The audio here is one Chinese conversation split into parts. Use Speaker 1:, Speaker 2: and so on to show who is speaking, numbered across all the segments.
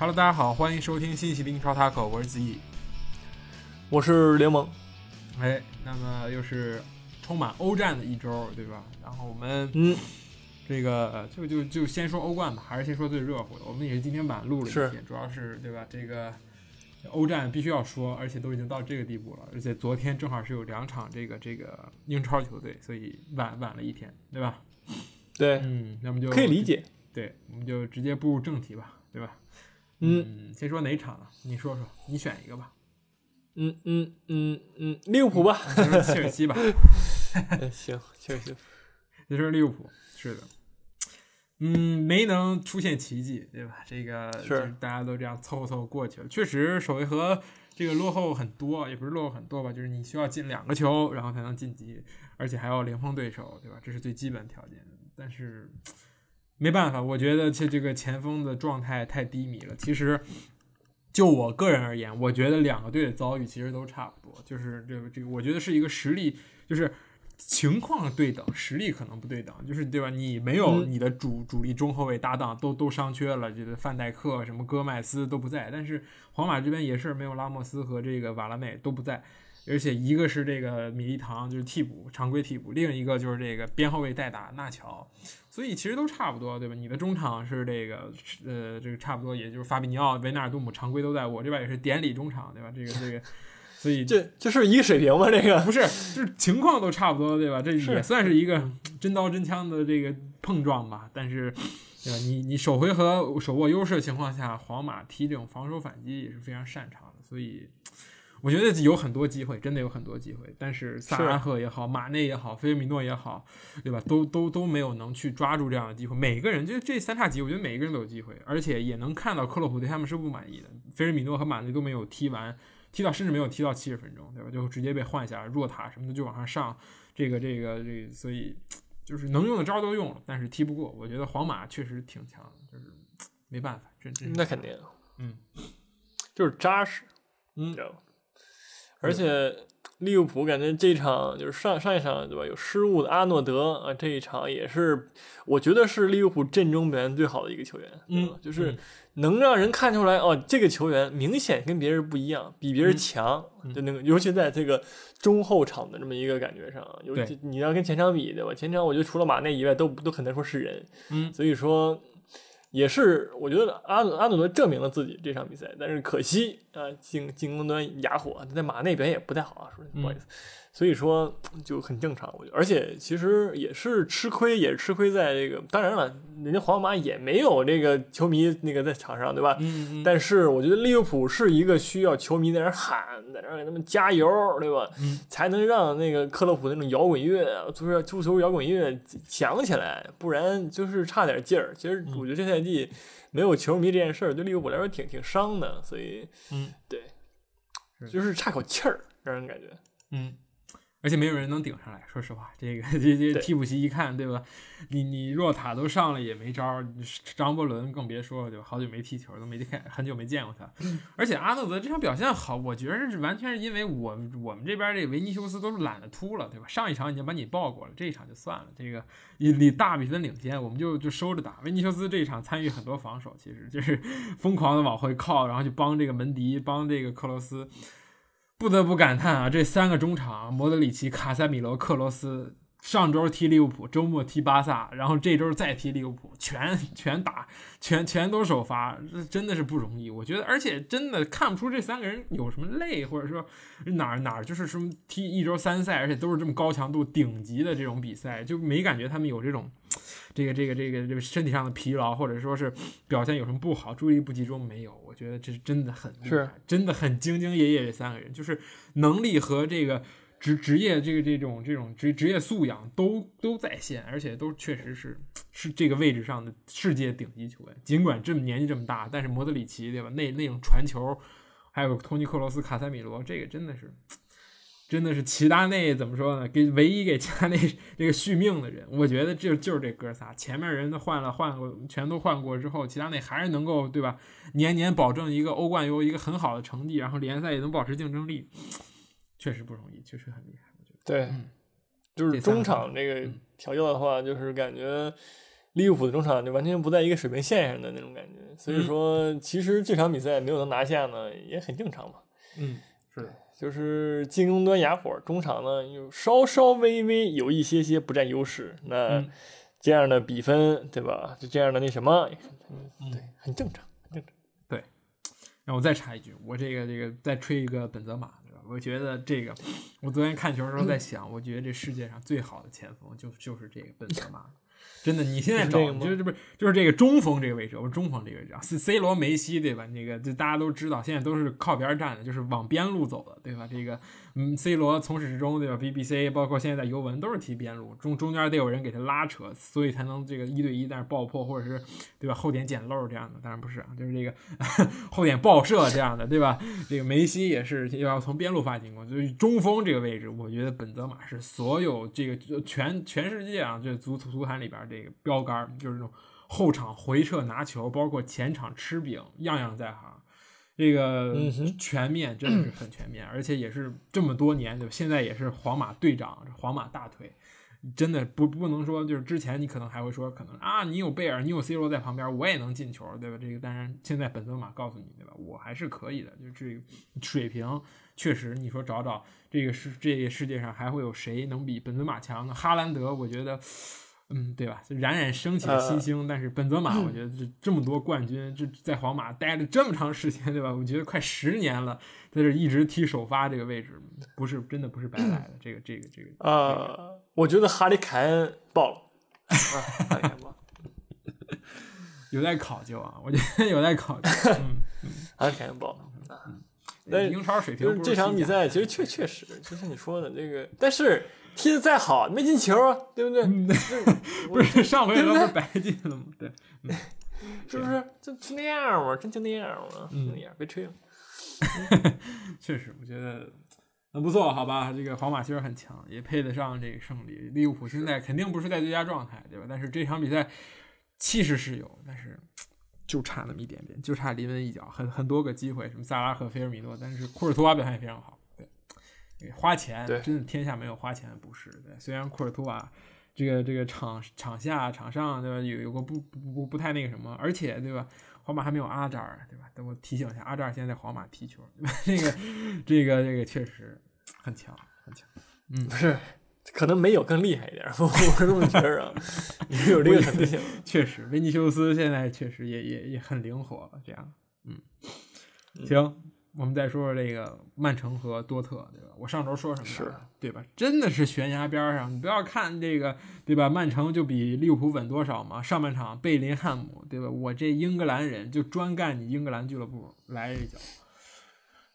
Speaker 1: Hello，大家好，欢迎收听新一期的英超 Taco，我是子毅。
Speaker 2: 我是联盟。
Speaker 1: 哎，那么又是充满欧战的一周，对吧？然后我们
Speaker 2: 嗯，
Speaker 1: 这个就就就先说欧冠吧，还是先说最热乎的。我们也是今天晚录了一
Speaker 2: 是
Speaker 1: 些，主要是对吧？这个欧战必须要说，而且都已经到这个地步了，而且昨天正好是有两场这个这个英超球队，所以晚晚了一天，对吧？
Speaker 2: 对，
Speaker 1: 嗯，那么就
Speaker 2: 可以理。解。
Speaker 1: 对，我们就直接步入正题吧，对吧？
Speaker 2: 嗯
Speaker 1: 先说哪场呢？你说说，你选一个吧。
Speaker 2: 嗯嗯嗯嗯，利物浦吧。
Speaker 1: 你说切尔西吧，
Speaker 2: 哎行，切尔西。
Speaker 1: 你说利物浦，是的。嗯，没能出现奇迹，对吧？这个大家都这样凑合凑合过去了。确实，首回合这个落后很多，也不是落后很多吧，就是你需要进两个球，然后才能晋级，而且还要零封对手，对吧？这是最基本条件。但是没办法，我觉得这这个前锋的状态太低迷了。其实，就我个人而言，我觉得两个队的遭遇其实都差不多，就是这个这个，我觉得是一个实力，就是情况对等，实力可能不对等，就是对吧？你没有
Speaker 2: 嗯
Speaker 1: 你的主主力中后卫搭档都都伤缺了，这个范戴克、什么戈麦斯都不在，但是皇马这边也是没有拉莫斯和这个瓦拉内都不在。而且一个是这个米利唐，就是替补，常规替补；另一个就是这个边后卫代打纳乔，所以其实都差不多，对吧？你的中场是这个，呃，这个差不多，也就是法比尼奥、维纳尔杜姆常规都在，我这边也是典礼中场，对吧？这个这个，所以
Speaker 2: 这这是一个水平吗？这个
Speaker 1: 不是，就是情况都差不多，对吧？这也算是一个真刀真枪的这个碰撞吧。但是，对吧？你你首回合手握优势的情况下，皇马踢这种防守反击也是非常擅长的，所以我觉得有很多机会，真的有很多机会。但是萨拉赫也好，马内也好，菲尔米诺也好，对吧？都都都没有能去抓住这样的机会。每个人就这三叉戟，我觉得每一个人都有机会，而且也能看到克洛普对他们是不满意的。菲尔米诺和马内都没有踢完。踢到甚至没有踢到七十分钟，对吧？就直接被换下来，若塔什么的就往上上，这个这个这个，所以就是能用的招儿都用了，但是踢不过。我觉得皇马确实挺强的，就是没办法，真真是
Speaker 2: 那肯定，
Speaker 1: 嗯，
Speaker 2: 就是扎实，
Speaker 1: 嗯？
Speaker 2: 而且利物浦感觉这一场就是上上一场对吧？有失误的阿诺德啊，这一场也是我觉得是利物浦阵中表现最好的一个球员，
Speaker 1: 嗯
Speaker 2: 就是
Speaker 1: 嗯
Speaker 2: 能让人看出来哦，这个球员明显跟别人不一样，比别人强，
Speaker 1: 嗯
Speaker 2: 就那个，尤其在这个中后场的这么一个感觉上，尤其你要跟前场比，对吧？前场我觉得除了马内以外，都都很难说是人，
Speaker 1: 嗯
Speaker 2: 所以说也是我觉得阿阿努德证明了自己这场比赛，但是可惜啊，进进攻端哑火，在马内表现也不太好啊，说不好意思，所以说就很正常，我觉得，而且其实也是吃亏，也是吃亏在这个，当然了，人家皇马也没有这个球迷那个在场上，对吧？
Speaker 1: 嗯嗯，
Speaker 2: 但是我觉得利物浦是一个需要球迷在那儿喊，在那儿给他们加油，对吧？
Speaker 1: 嗯
Speaker 2: 才能让那个克洛普那种摇滚乐、足球足球摇滚乐响起来，不然就是差点劲儿。其实
Speaker 1: 嗯
Speaker 2: 我觉得这赛季没有球迷这件事儿，对利物浦来说挺挺伤的，所以
Speaker 1: 嗯，
Speaker 2: 对，就是差口气儿，让人感觉。
Speaker 1: 嗯，而且没有人能顶上来。说实话，这个这这替补席一看，对吧？你你若塔都上了也没招儿，张伯伦更别说了，对吧？好久没踢球，都没看，很久没见过他。而且阿诺德这场表现好，我觉得是完全是因为我我们这边这维尼修斯都是懒得突了，对吧？上一场已经把你爆过了，这一场就算了，这个你你大比分领先，我们就就收着打。维尼修斯这一场参与很多防守，其实就是疯狂的往回靠，然后就帮这个门迪，帮这个克罗斯。不得不感叹啊，这三个中场，莫德里奇、卡塞米罗、克罗斯，上周踢利物浦，周末踢巴萨，然后这周再踢利物浦，全全打，全全都首发，这真的是不容易。我觉得，而且真的看不出这三个人有什么累，或者说哪儿哪儿就是什么踢一周三赛，而且都是这么高强度、顶级的这种比赛，就没感觉他们有这种。这个这个这个这个身体上的疲劳，或者说是表现有什么不好，注意力不集中没有？我觉得这是真的很厉
Speaker 2: 是
Speaker 1: 害，真的很兢兢业业。这三个人就是能力和这个职职业这个这种这种职职业素养都都在线，而且都确实是是这个位置上的世界顶级球员。尽管这么年纪这么大，但是莫德里奇对吧？那那种传球，还有托尼克罗斯、卡塞米罗，这个真的是。真的是齐达内怎么说呢？给唯一给齐达内 这个续命的人，我觉得就就是这哥仨。前面人都换了换过，全都换过之后，齐达内还是能够对吧？年年保证一个欧冠有一个很好的成绩，然后联赛也能保持竞争力，确实不容易，确实很厉害。我觉得，
Speaker 2: 对，
Speaker 1: 嗯
Speaker 2: 就是中场这个
Speaker 1: 嗯
Speaker 2: 调教的话，就是感觉利物浦的中场就完全不在一个水平线上的那种感觉，所以说其实这场比赛没有能拿下呢，也很正常嘛。
Speaker 1: 嗯，是的，
Speaker 2: 就是进攻端哑火，中场呢又稍稍微微有一些些不占优势。那这样的比分，对吧？就这样的那什么，嗯，对，很正常，很正常。
Speaker 1: 对，让我再插一句，我这个这个再吹一个本泽马，我觉得这个，我昨天看球的时候在想，我觉得这世界上最好的前锋就就是这个本泽马。真的，你现在找就是不是就是这个中锋这个位置，我是中锋这个位置啊，C C 罗、梅西对吧？那个就大家都知道，现在都是靠边站的，就是往边路走的，对吧？这个嗯，C 罗从始至终对吧？B B C 包括现在在尤文都是踢边路，中中间得有人给他拉扯，所以才能这个一对一但是爆破或者是对吧？后点捡漏这样的，当然不是啊，就是这个 后点爆射这样的，对吧？这个梅西也是要从边路发进攻，就是中锋这个位置，我觉得本泽马是所有这个全全世界啊，这足足坛里边这个标杆，就是这种后场回撤拿球，包括前场吃饼，样样在行。这个全面真的是很全面，而且也是这么多年，对吧？现在也是皇马队长，皇马大腿，真的不不能说就是之前你可能还会说可能啊，你有贝尔，你有 C 罗在旁边，我也能进球，对吧？这个当然现在本泽马告诉你，对吧？我还是可以的，就这个水平确实，你说找找这个世这个世界上还会有谁能比本泽马强呢？哈兰德，我觉得。嗯，对吧？冉冉升起的新星，但是本泽马，我觉得这这么多冠军，这在皇马待了这么长时间，对吧？我觉得快十年了，在这一直踢首发这个位置，不是真的不是白来的。这个这个这个，
Speaker 2: 呃，我觉得哈利凯恩爆了，哈利凯恩爆
Speaker 1: 有待考究啊，我觉得有待考究。
Speaker 2: 哈利凯恩爆了，
Speaker 1: 嗯，英超水平
Speaker 2: 就是这场比赛，其实确确实就像你说的这个，但是。踢的再好，没进球啊，对不对？
Speaker 1: 不是上回不是白进了吗？对，
Speaker 2: 是不是？就就那样嘛，真就那样嘛，那样别吹了。
Speaker 1: 确实，我觉得很不错，好吧？这个皇马确实很强，也配得上这个胜利。利物浦现在肯定不是在最佳状态，对吧？但是这场比赛气势是有，但是就差那么一点点，就差临门一脚，很很多个机会，什么萨拉赫、菲尔米诺，但是库尔图瓦表现也非常好。对花钱，真的天下没有花钱的不是。对，虽然库尔图瓦这个这个场场下场上对吧，有有个不不不不太那个什么，而且对吧，皇马还没有阿扎尔对吧？等我提醒一下，阿扎尔现在在皇马踢球，这个这个这个确实很强很强。嗯，
Speaker 2: 不是，可能没有更厉害一点，我是这么觉得啊。有这个 可能性，
Speaker 1: 确实，维尼修斯现在确实也也也很灵活，这样，嗯，行。我们再说说这个曼城和多特，对吧？我上周说什么？
Speaker 2: 是，
Speaker 1: 对吧？真的是悬崖边上。你不要看这个，对吧？曼城就比利物浦稳多少嘛？上半场贝林汉姆，对吧？我这英格兰人就专干你英格兰俱乐部，来一脚，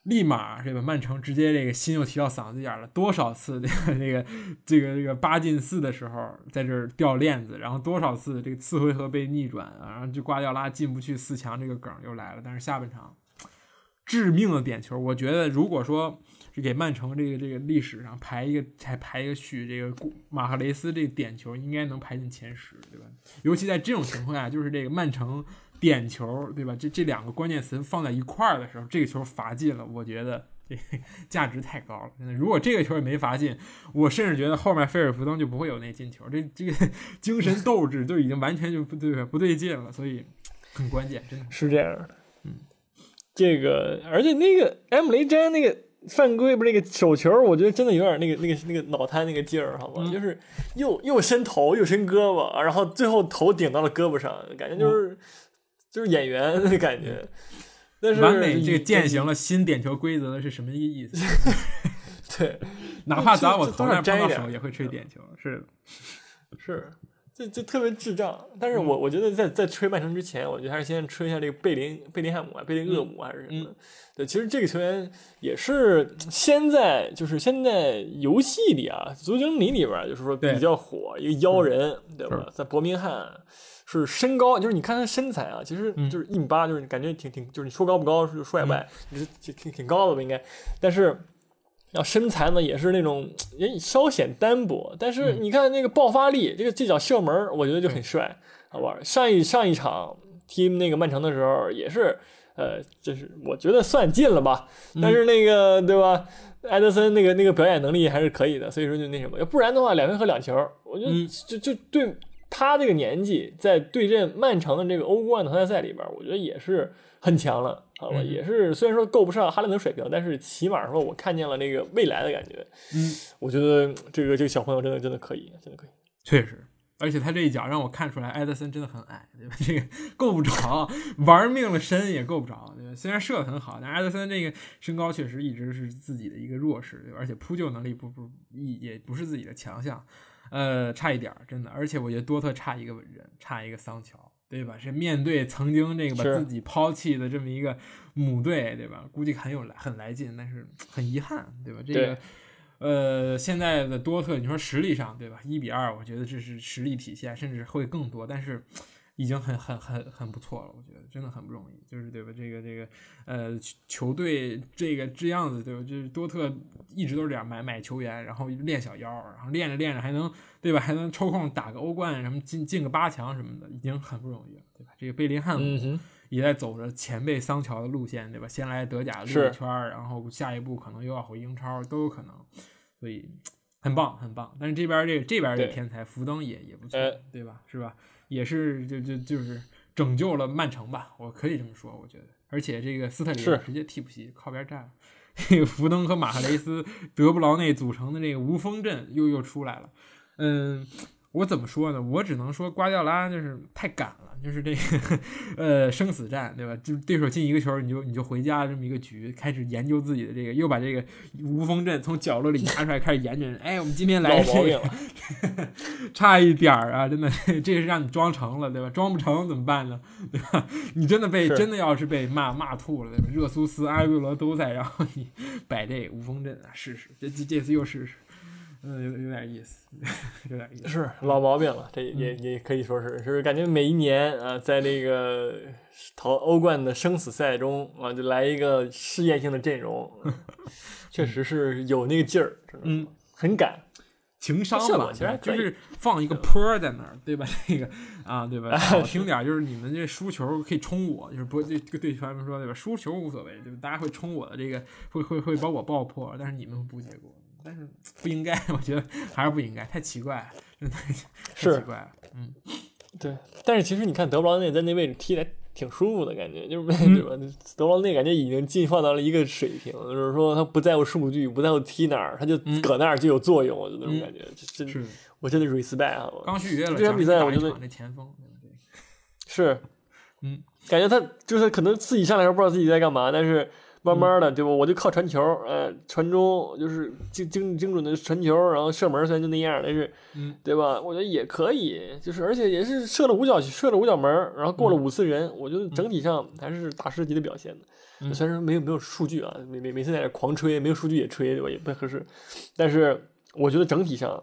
Speaker 1: 立马这个？曼城直接这个心又提到嗓子眼了。多少次这个这个这个这个八进四的时候，在这儿掉链子，然后多少次这个次回合被逆转啊，然后就瓜迪奥拉进不去四强这个梗又来了。但是下半场。致命的点球，我觉得如果说是给曼城这个这个历史上排一个才排一个序，这个马赫雷斯这个点球应该能排进前十，对吧？尤其在这种情况下，就是这个曼城点球，对吧？这这两个关键词放在一块儿的时候，这个球罚进了，我觉得这 价值太高了。真的，如果这个球也没罚进，我甚至觉得后面菲尔福登就不会有那进球，这这个 精神斗志就已经完全就不对不对劲了，所以很关键，真的
Speaker 2: 是这样的。嗯这个，而且那个 M 雷詹那个犯规不是那个手球，我觉得真的有点那个那个那个脑瘫那个劲儿，好吧，就是又又伸头又伸胳膊，然后最后头顶到了胳膊上，感觉就是就是演员的感觉。但是
Speaker 1: 完美这个践行了新点球规则的是什么意思？
Speaker 2: 对，
Speaker 1: 哪怕砸我头上碰到手也会吹点球，是
Speaker 2: 是。就就特别智障，但是我我觉得在在吹曼城之前，我觉得还是先吹一下这个贝林贝林汉姆啊，贝林厄姆还是什么的？对，其实这个球员也是现在就是现在游戏里啊，足球里里边就是说比较火一个妖人，对吧？在伯明翰是身高，就是你看他身材啊，其实就是一米八，就是感觉挺挺，就是你说高不高，说帅不帅，是挺挺挺高的吧应该，但是。然后身材呢也是那种也稍显单薄，但是你看那个爆发力，这个这脚射门，我觉得就很帅，好吧？上一上一场踢那个曼城的时候也是，呃，就是我觉得算进了吧，但是那个对吧？埃德森那个那个表演能力还是可以的，所以说就那什么，要不然的话两回合两球，我觉得就就对他这个年纪在对阵曼城的这个欧冠淘汰赛里边，我觉得也是很强了，好吧？
Speaker 1: 嗯
Speaker 2: 也是虽然说够不上哈兰德水平，但是起码说我看见了那个未来的感觉。
Speaker 1: 嗯，
Speaker 2: 我觉得这个这个小朋友真的真的可以，真的可以。
Speaker 1: 确实。而且他这一脚让我看出来，埃德森真的很矮，对吧？这个够不着，玩命的身也够不着，对吧？虽然射的很好，但埃德森这个身高确实一直是自己的一个弱势，对吧？而且扑救能力不不也也不是自己的强项，呃，差一点儿，真的。而且我觉得多特差一个人，差一个桑乔，对吧？是面对曾经这个把自己抛弃的这么一个母队，对吧？估计很有来很来劲，但是很遗憾，对吧？这个。呃，现在的多特，你说实力上对吧？一比二，我觉得这是实力体现，甚至会更多，但是已经很很很很不错了，我觉得真的很不容易，就是对吧？这个这个呃，球球队这个这样子对吧？就是多特一直都是这样买买球员，然后练小腰，然后练着练着还能对吧？还能抽空打个欧冠什么进进个八强什么的，已经很不容易了，对吧？这个贝林汉姆。也在走着前辈桑乔的路线，对吧？先来德甲溜一圈儿，然后下一步可能又要回英超，都有可能，所以很棒，很棒。但是这边儿这个这边儿这天才福登也也不错，
Speaker 2: 呃
Speaker 1: 对吧？是吧？也是就就就是拯救了曼城吧，我可以这么说，我觉得。而且这个斯特林直接替补席靠边站了，这 个福登和马赫雷斯、德布劳内组成的这个无锋阵又又出来了，嗯。我怎么说呢？我只能说瓜迪奥拉就是太赶了，就是这个呃生死战，对吧？就是对手进一个球，你就你就回家这么一个局，开始研究自己的这个，又把这个无锋阵从角落里拿出来，开始研究。哎，我们今天来
Speaker 2: 老
Speaker 1: 这个。差一点儿啊，真的，这是让你装成了，对吧？装不成怎么办呢？对吧？你真的被真的要是被骂骂吐了，对吧？热苏斯、阿圭罗都在，然后你摆这个无锋阵啊，试试，这这这次又试试，嗯，有有点意思，有点意思。
Speaker 2: 是老毛病了，这也也可以说是，就是感觉每一年啊，在这个淘欧冠的生死赛中啊，就来一个试验性的阵容，嗯确实是有那个劲儿，
Speaker 1: 嗯，
Speaker 2: 很敢。
Speaker 1: 情商吧，
Speaker 2: 其实
Speaker 1: 就是放一个坡在那儿，对吧？那个啊，对吧？好听点儿就是你们这输球可以冲我，就是不对对球员说对吧？输球无所谓，对吧？大家会冲我的这个，会会会把我爆破，但是你们不结果，但是不应该，我觉得还是不应该，太奇怪了，真的太
Speaker 2: 是
Speaker 1: 奇怪了，嗯，
Speaker 2: 对，但是其实你看德布劳内在那位置踢的挺舒服的感觉，就是
Speaker 1: 嗯。
Speaker 2: 对吧？德布劳内感觉已经进化到了一个水平，就是说他不在乎数据，不在乎踢哪儿，他就
Speaker 1: 嗯。
Speaker 2: 搁那儿就有作用，我就那种感觉，这真
Speaker 1: 是。
Speaker 2: 我真的 respect 啊！
Speaker 1: 刚续约了，
Speaker 2: 这场比赛我觉得
Speaker 1: 那前锋，
Speaker 2: 是，
Speaker 1: 嗯，
Speaker 2: 感觉他就是可能自己上来时候不知道自己在干嘛，但是慢慢的，对吧？我就靠传球，呃，传中就是精精精准的传球，然后射门虽然就那样，但是，
Speaker 1: 嗯，
Speaker 2: 对吧？我觉得也可以，就是而且也是射了五角射了五角门，然后过了
Speaker 1: 嗯
Speaker 2: 五次人，我觉得整体上还是大师级的表现虽然说没有没有数据啊，每每每次在那狂吹，没有数据也吹，对吧？也不太合适，但是我觉得整体上，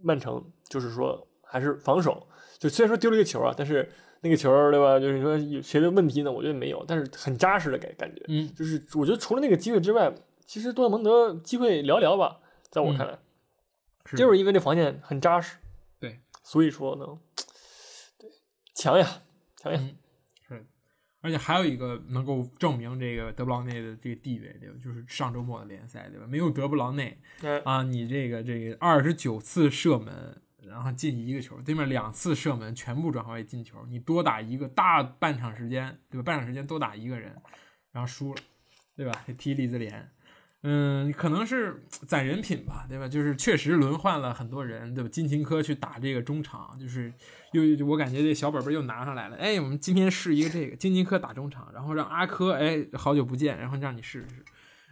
Speaker 2: 曼城就是说还是防守，就虽然说丢了一个球啊，但是那个球对吧？就是说有谁的问题呢？我觉得没有，但是很扎实的感感觉。
Speaker 1: 嗯，
Speaker 2: 就是我觉得除了那个机会之外，其实多特蒙德机会寥寥吧，在我看来，
Speaker 1: 是
Speaker 2: 就是因为这防线很扎实。
Speaker 1: 对，
Speaker 2: 所以说呢，对，强呀，强呀。
Speaker 1: 嗯而且还有一个能够证明这个德布劳内的这个地位，对吧？就是上周末的联赛，对吧？没有德布劳内
Speaker 2: 嗯
Speaker 1: 啊，你这个这个二十九次射门，然后进一个球，对面两次射门全部转化为进球，你多打一个大半场时间，对吧？半场时间多打一个人，然后输了，对吧？踢利兹联，嗯，可能是攒人品吧，对吧？就是确实轮换了很多人，对吧？金琴科去打这个中场，就是又我感觉这小本本又拿上来了。哎，我们今天试一个这个金琴科打中场，然后让阿科，哎，好久不见，然后让你试试。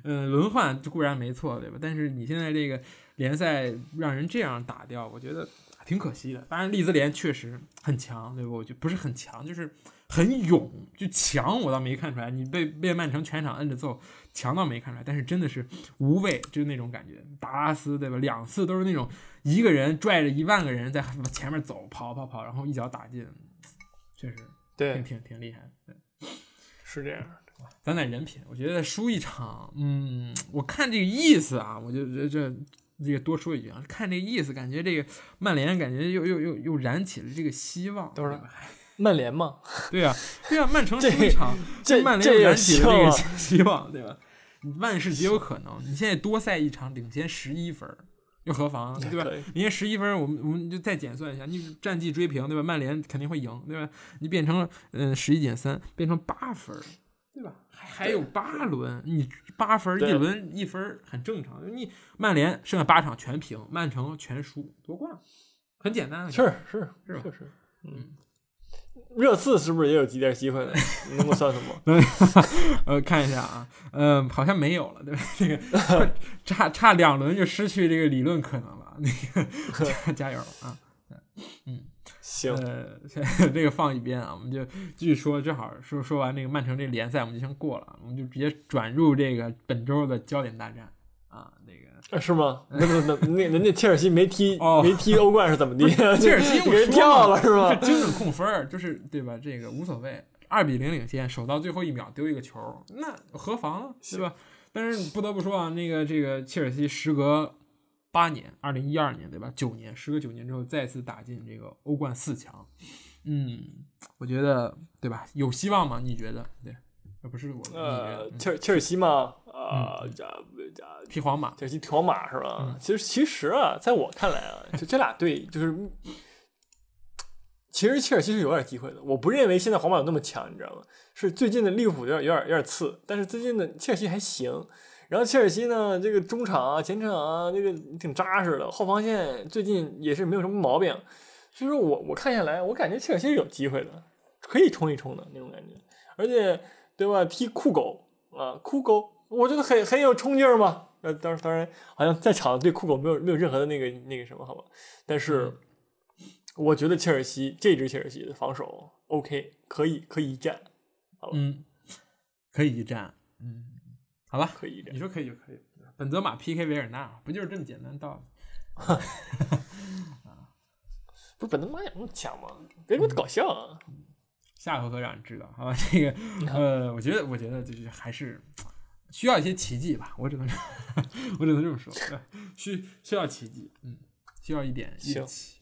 Speaker 1: 嗯，轮换固然没错，对吧？但是你现在这个联赛让人这样打掉，我觉得挺可惜的。当然，利兹联确实很强，对吧？我觉得不是很强，就是很勇，就强我倒没看出来。你被被曼城全场摁着揍，强倒没看出来，但是真的是无畏，就是那种感觉。达拉斯对吧？两次都是那种一个人拽着一万个人在前面走，跑跑跑，然后一脚打进，确实挺
Speaker 2: 对，
Speaker 1: 挺挺厉害。对。
Speaker 2: 是这样。
Speaker 1: 攒攒人品，我觉得输一场，嗯，我看这个意思啊，我就这这这个多说一句啊，看这个意思，感觉这个曼联感觉又又又又燃起了这个希望，
Speaker 2: 等会儿
Speaker 1: 对吧
Speaker 2: 曼联嘛，
Speaker 1: 对呀、对呀、曼城输
Speaker 2: 这
Speaker 1: 一场，
Speaker 2: 这
Speaker 1: 曼联又燃起了这个希望，对吧？万事皆有可能，你现在多赛一场，领先十一分，又何妨，对吧？领先十一分，我们我们就再减算一下，你战绩追平，对吧？曼联肯定会赢，对吧？你变成嗯十一减三，变成八分，对吧？还还有八轮，你八分一轮一分很正常。你曼联剩下八场全平，曼城全输，夺冠，很简单。
Speaker 2: 是是
Speaker 1: 是
Speaker 2: 是是，嗯。热刺是不是也有几点机会？能够算什么？
Speaker 1: 呃，看一下啊，嗯，好像没有了，对吧？这个差差两轮就失去这个理论可能了。那个 加油啊！嗯，
Speaker 2: 行，
Speaker 1: 呃，这 个放一边啊，我们就继续说。正好说说完这个曼城这联赛，我们就先过了，我们就直接转入这个本周的焦点大战啊，那个。
Speaker 2: 是吗？那 那那那人家切尔西没踢没踢欧冠是怎么的？
Speaker 1: 切尔西
Speaker 2: 给人跳了
Speaker 1: 是
Speaker 2: 吗？
Speaker 1: 精准控分就是对吧？这个无所谓，二比零领先，守到最后一秒丢一个球，那何妨对吧？但是不得不说啊，那个这个切尔西时隔八年，二零一二年对吧？九年，时隔九年之后再次打进这个欧冠四强，嗯，我觉得对吧？有希望吗？你觉得？对，不是我
Speaker 2: 呃，切尔切尔西吗？啊，这这
Speaker 1: 踢皇马，
Speaker 2: 切尔西踢皇马是吧？其实其实啊，在我看来啊，就这俩队就是，其实切尔西是有点机会的。我不认为现在皇马有那么强，你知道吗？是最近的利物浦有点有点有点次，但是最近的切尔西还行。然后切尔西呢，这个中场啊、前场啊，这个挺扎实的，后防线最近也是没有什么毛病。所以说我我看下来，我感觉切尔西是有机会的，可以冲一冲的那种感觉。而且对吧？踢酷狗啊，酷狗。我觉得很很有冲劲儿嘛，呃，当当然，好像在场对酷狗没有没有任何的那个那个什么，好吧？但是我觉得切尔西这支切尔西的防守 OK，可以可以一战，好吧？
Speaker 1: 嗯，可以一战，嗯，好吧，
Speaker 2: 可以一战，
Speaker 1: 你说可以就可以。本泽马 PK 维尔纳，不就是这么简单道理？
Speaker 2: 啊，不是本泽马有那么强吗？别给我搞笑啊！
Speaker 1: 下回可让你知道，好吧？这个呃，我觉得我觉得就是还是。需要一些奇迹吧，我只能 我只能这么说，需需要奇迹，嗯，需要一点运气。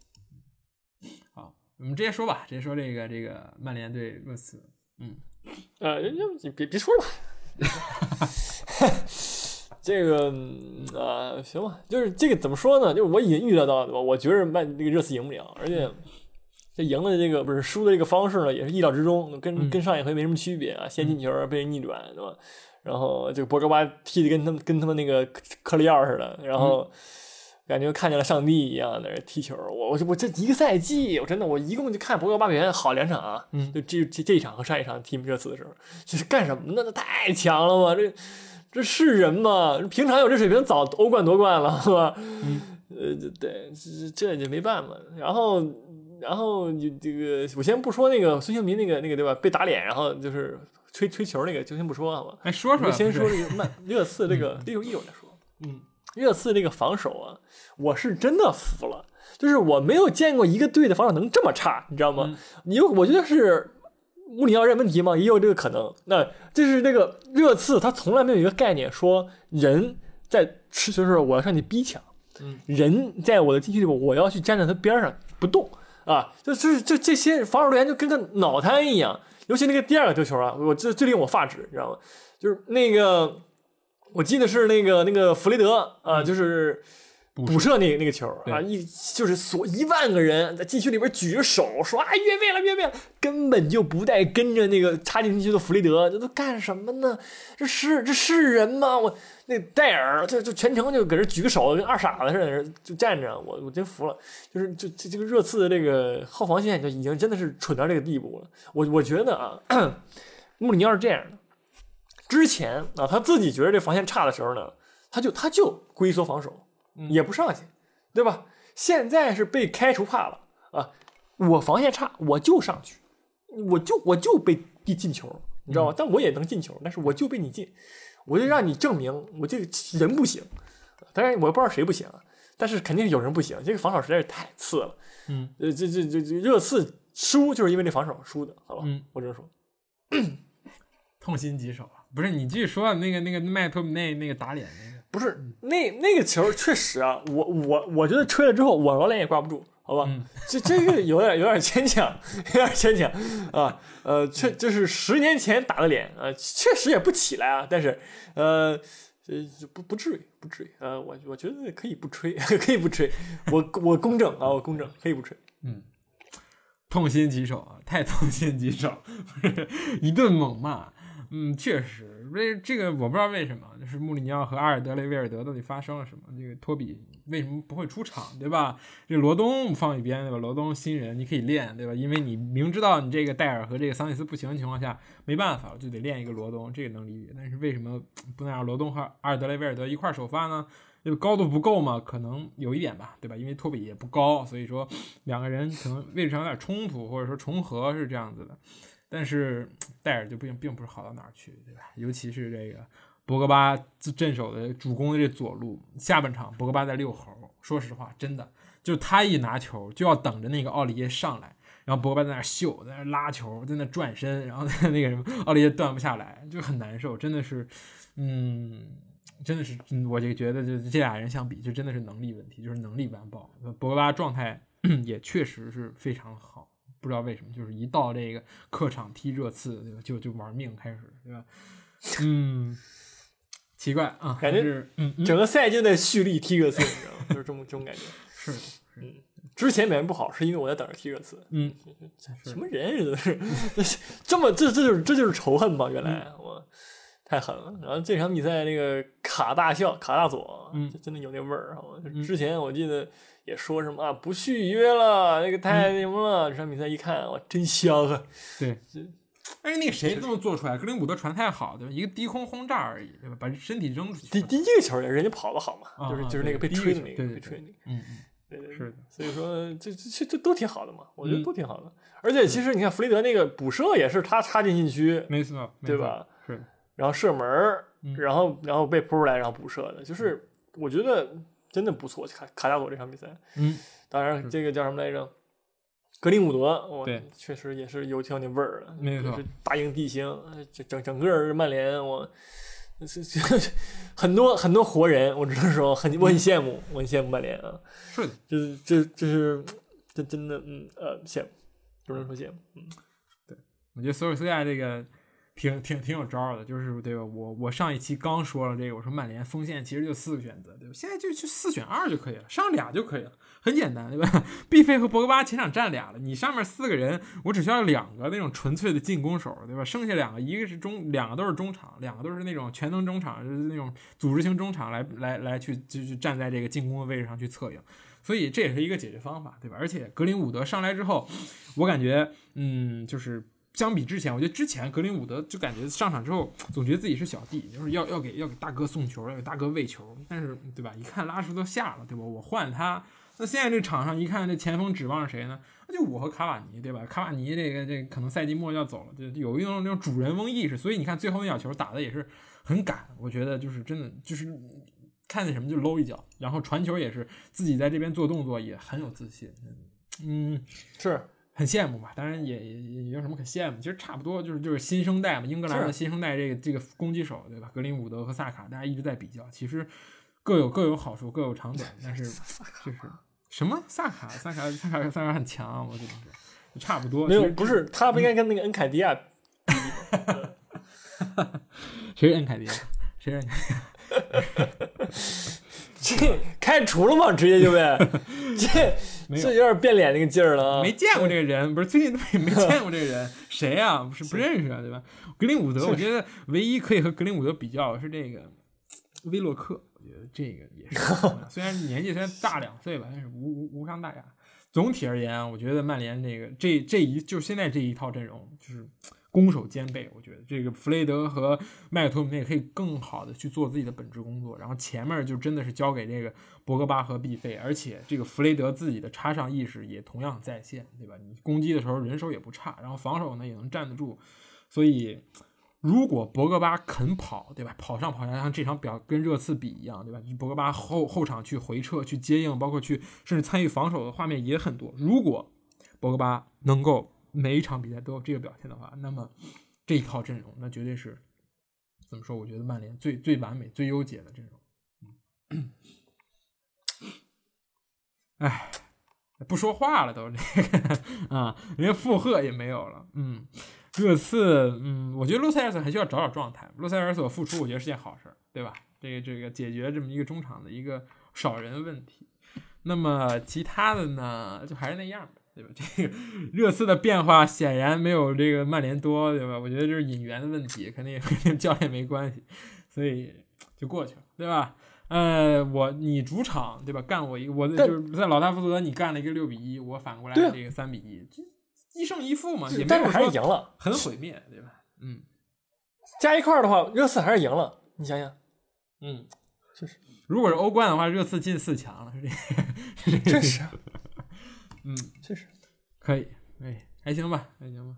Speaker 1: 好，我们直接说吧，直接说这个这个曼联对热刺，嗯，
Speaker 2: 呃，你别别说了吧，这个啊，行吧，就是这个怎么说呢？就是我已经预料到了，对吧？我觉着曼这个热刺赢不了，而且这赢的这个不是输的这个方式呢，也是意料之中，跟跟上一回没什么区别啊，先进球被人逆转，对吧？然后这个博格巴踢的跟他们跟他们那个克里奥似的，然后感觉看见了上帝一样在那踢球。我我我这一个赛季，我真的我一共就看博格巴表现好两场啊，就这这这一场和上一场踢热刺的时候，这是干什么呢？那太强了吧！这这是人吗？平常有这水平早欧冠夺冠了，是吧？呃，对，这这就没办法。然后然后你这个我先不说那个孙兴民那个那个对吧？被打脸，然后就是。吹吹球那个就先不说好吧，
Speaker 1: 哎，说说，
Speaker 2: 先说这个曼 热刺这个，一会儿一会儿再说。嗯，热刺这个防守啊，我是真的服了，就是我没有见过一个队的防守能这么差，你知道吗？你我觉得是穆里尼奥认问题吗？也有这个可能。那就是那个热刺，他从来没有一个概念说人在持球的时候我要上去逼抢，
Speaker 1: 嗯，
Speaker 2: 人在我的禁区里，我要去站在他边上不动啊，就就是就这些防守队员就跟个脑瘫一样。尤其那个第二个丢球啊，我这最令我发指，你知道吗？就是那个，我记得是那个那个弗雷德啊，就是补射那那个球啊，一就是所一万个人在禁区里边举着手说啊越位了越位了，根本就不带跟着那个插进禁区的弗雷德，这都干什么呢？这是这是人吗？我。那戴尔就就全程就搁这举个手，跟二傻子似的，就站着。我我真服了，就是这这这个热刺的这个后防线就已经真的是蠢到这个地步了。我我觉得啊，穆里尼奥是这样的，之前啊他自己觉得这防线差的时候呢，他就他就龟缩防守，也不上去，对吧？现在是被开除怕了啊，我防线差，我就上去，我就我就被进进球，你知道吗？但我也能进球，但是我就被你进。我就让你证明我这个人不行，当然我不知道谁不行，但是肯定有人不行。这个防守实在是太次了。
Speaker 1: 嗯，
Speaker 2: 呃，这这这这热刺输就是因为这防守输的，好吧？
Speaker 1: 嗯，
Speaker 2: 我这么说，
Speaker 1: 痛心疾首啊！不是你继续说那个那个麦托米内那个打脸那个，
Speaker 2: 不是那那个球确实啊，我我我觉得吹了之后我老脸也挂不住。好吧，这这个有点有点牵强，有点牵强啊。呃，确就是十年前打的脸啊，确实也不起来啊。但是，呃，呃，不不至于，不至于。呃，我我觉得可以不吹，可以不吹。我我公正啊，我公正，可以不吹。
Speaker 1: 嗯，痛心疾首啊，太痛心疾首，不是一顿猛骂。嗯，确实，为这个我不知道为什么，就是穆里尼奥和阿尔德雷威尔德到底发生了什么？这个托比为什么不会出场，对吧？这罗东放一边，对吧？罗东新人你可以练，对吧？因为你明知道你这个戴尔和这个桑切斯不行的情况下，没办法就得练一个罗东，这个能理解。但是为什么不能让罗东和阿尔德雷威尔德一块首发呢？这个高度不够嘛？可能有一点吧，对吧？因为托比也不高，所以说两个人可能位置上有点冲突，或者说重合是这样子的。但是戴尔就并并不是好到哪儿去，对吧？尤其是这个博格巴镇守的主攻的这左路，下半场博格巴在遛猴。说实话，真的就他一拿球就要等着那个奥利耶上来，然后博格巴在那秀，在那拉球，在那转身，然后 那个什么奥利耶断不下来，就很难受。真的是，嗯，真的是，我就觉得就这俩人相比，就真的是能力问题，就是能力完爆。博格巴状态 也确实是非常好。不知道为什么，就是一到这个客场踢热刺，对吧？就就玩命开始，对吧？嗯，奇怪啊，
Speaker 2: 感觉
Speaker 1: 是嗯，
Speaker 2: 整个赛季在蓄力踢热刺，你知道吗？就是这么这种感觉。
Speaker 1: 是，
Speaker 2: 嗯，之前表现不好，是因为我在等着踢热刺。
Speaker 1: 嗯，
Speaker 2: 什么人这都是，这么这这就是这就是仇恨吧？原来我太狠了。然后这场比赛那个卡大笑卡大佐，
Speaker 1: 嗯，
Speaker 2: 真的有那味儿啊！之前我记得。也说什么啊？不续约了，那个太那什么了。这场比赛一看，哇，真香啊！
Speaker 1: 对，哎，那个谁这么做出来，格林伍德传太好，对吧？一个低空轰炸而已，对吧？把身体扔出去。
Speaker 2: 第第一个球人家跑的好嘛，就是就是那个被吹的那
Speaker 1: 个，
Speaker 2: 被吹那个。
Speaker 1: 嗯嗯，
Speaker 2: 对对
Speaker 1: 是的。
Speaker 2: 所以说，这这这都挺好的嘛，我觉得都挺好的。而且其实你看弗雷德那个补射也是他插进禁区，
Speaker 1: 没错，
Speaker 2: 对吧？
Speaker 1: 是。
Speaker 2: 然后射门，然后然后被扑出来，然后补射的，就是我觉得真的不错。卡卡加佐这场比赛，
Speaker 1: 嗯。
Speaker 2: 当然，这个叫什么来着？格林伍德，我，确实也是有挺那味儿的。
Speaker 1: 没错，
Speaker 2: 大英帝星，整整整个曼联，我 很多很多活人，我只能说很我很羡慕，我很羡慕曼联啊。
Speaker 1: 是的，
Speaker 2: 就是这这是这真的，嗯呃羡慕，只能说羡慕。嗯，
Speaker 1: 对，我觉得索尔斯克亚这个。挺挺挺有招的，就是对吧？我我上一期刚说了这个，我说曼联锋线其实就四个选择，对吧？现在就就四选二就可以了，上俩就可以了，很简单，对吧？毕费和博格巴前场站俩了，你上面四个人，我只需要两个那种纯粹的进攻手，对吧？剩下两个，一个是中，两个都是中场，两个都是那种全能中场，就是那种组织型中场来来来去就是站在这个进攻的位置上去策应，所以这也是一个解决方法，对吧？而且格林伍德上来之后，我感觉，嗯，就是。相比之前，我觉得之前格林伍德就感觉上场之后总觉得自己是小弟，就是要要给要给大哥送球，要给大哥喂球。但是对吧？一看拉什都下了，对吧？我换他。那现在这场上一看，这前锋指望着谁呢？那就我和卡瓦尼，对吧？卡瓦尼这个这可能赛季末要走了，就有一种那种主人翁意识。所以你看最后那脚球打的也是很赶，我觉得就是真的就是看见什么就搂一脚，然后传球也是自己在这边做动作也很有自信。嗯，
Speaker 2: 是。
Speaker 1: 很羡慕吧，当然也也也有什么可羡慕，其实差不多就是就是新生代嘛，英格兰的新生代这个这个攻击手对吧？格林伍德和萨卡，大家一直在比较，其实各有各有好处，各有长短，但是 就是什么萨卡萨卡萨卡萨卡很强，我觉得是差不多。
Speaker 2: 没有，不是他不应该跟那个恩凯迪亚比
Speaker 1: 谁是恩凯迪亚？谁是恩凯迪亚？
Speaker 2: 这开除了吗？直接就被 这。这有点变脸那个劲儿了啊！
Speaker 1: 没见过这个人，不是最近都没见过这个人，谁呀？不是不认识啊，对吧？格林伍德，我觉得唯一可以和格林伍德比较是这个威洛克，我觉得这个也是，虽然年纪虽然大两岁吧，但是无无无伤大雅。总体而言，我觉得曼联这个这这一就现在这一套阵容就是。攻守兼备，我觉得这个弗雷德和麦克托姆内可以更好的去做自己的本职工作，然后前面就真的是交给这个博格巴和毕费，而且这个弗雷德自己的插上意识也同样在线，对吧？你攻击的时候人手也不差，然后防守呢也能站得住，所以如果博格巴肯跑，对吧？跑上跑下，像这场表跟热刺比一样，对吧？博格巴后后场去回撤、去接应，包括去甚至参与防守的画面也很多。如果博格巴能够。每一场比赛都有这个表现的话，那么这一套阵容，那绝对是怎么说？我觉得曼联最最完美、最优解的阵容。嗯，哎，不说话了都这个啊，连附和也没有了。嗯，热刺，嗯，我觉得洛塞尔索还需要找找状态。洛塞尔索复出，我觉得是件好事，对吧？这个这个解决这么一个中场的一个少人问题。那么其他的呢，就还是那样吧，对吧？这个热刺的变化显然没有这个曼联多，对吧？我觉得这是引援的问题，肯定也 跟教练没关系，所以就过去了，对吧？呃，我你主场对吧？干我一个，我就是在老大福德，你干了一个六比一，我反过来这个三比一，一胜一负嘛，也没有
Speaker 2: 还是赢了，
Speaker 1: 很毁灭，对吧？嗯，
Speaker 2: 加一块儿的话，热刺还是赢了，你想想，
Speaker 1: 嗯，
Speaker 2: 确实，
Speaker 1: 如果是欧冠的话，热刺进四强了，是这，
Speaker 2: 确实，
Speaker 1: 嗯，
Speaker 2: 确实
Speaker 1: 可以，哎，还行吧，还行吧，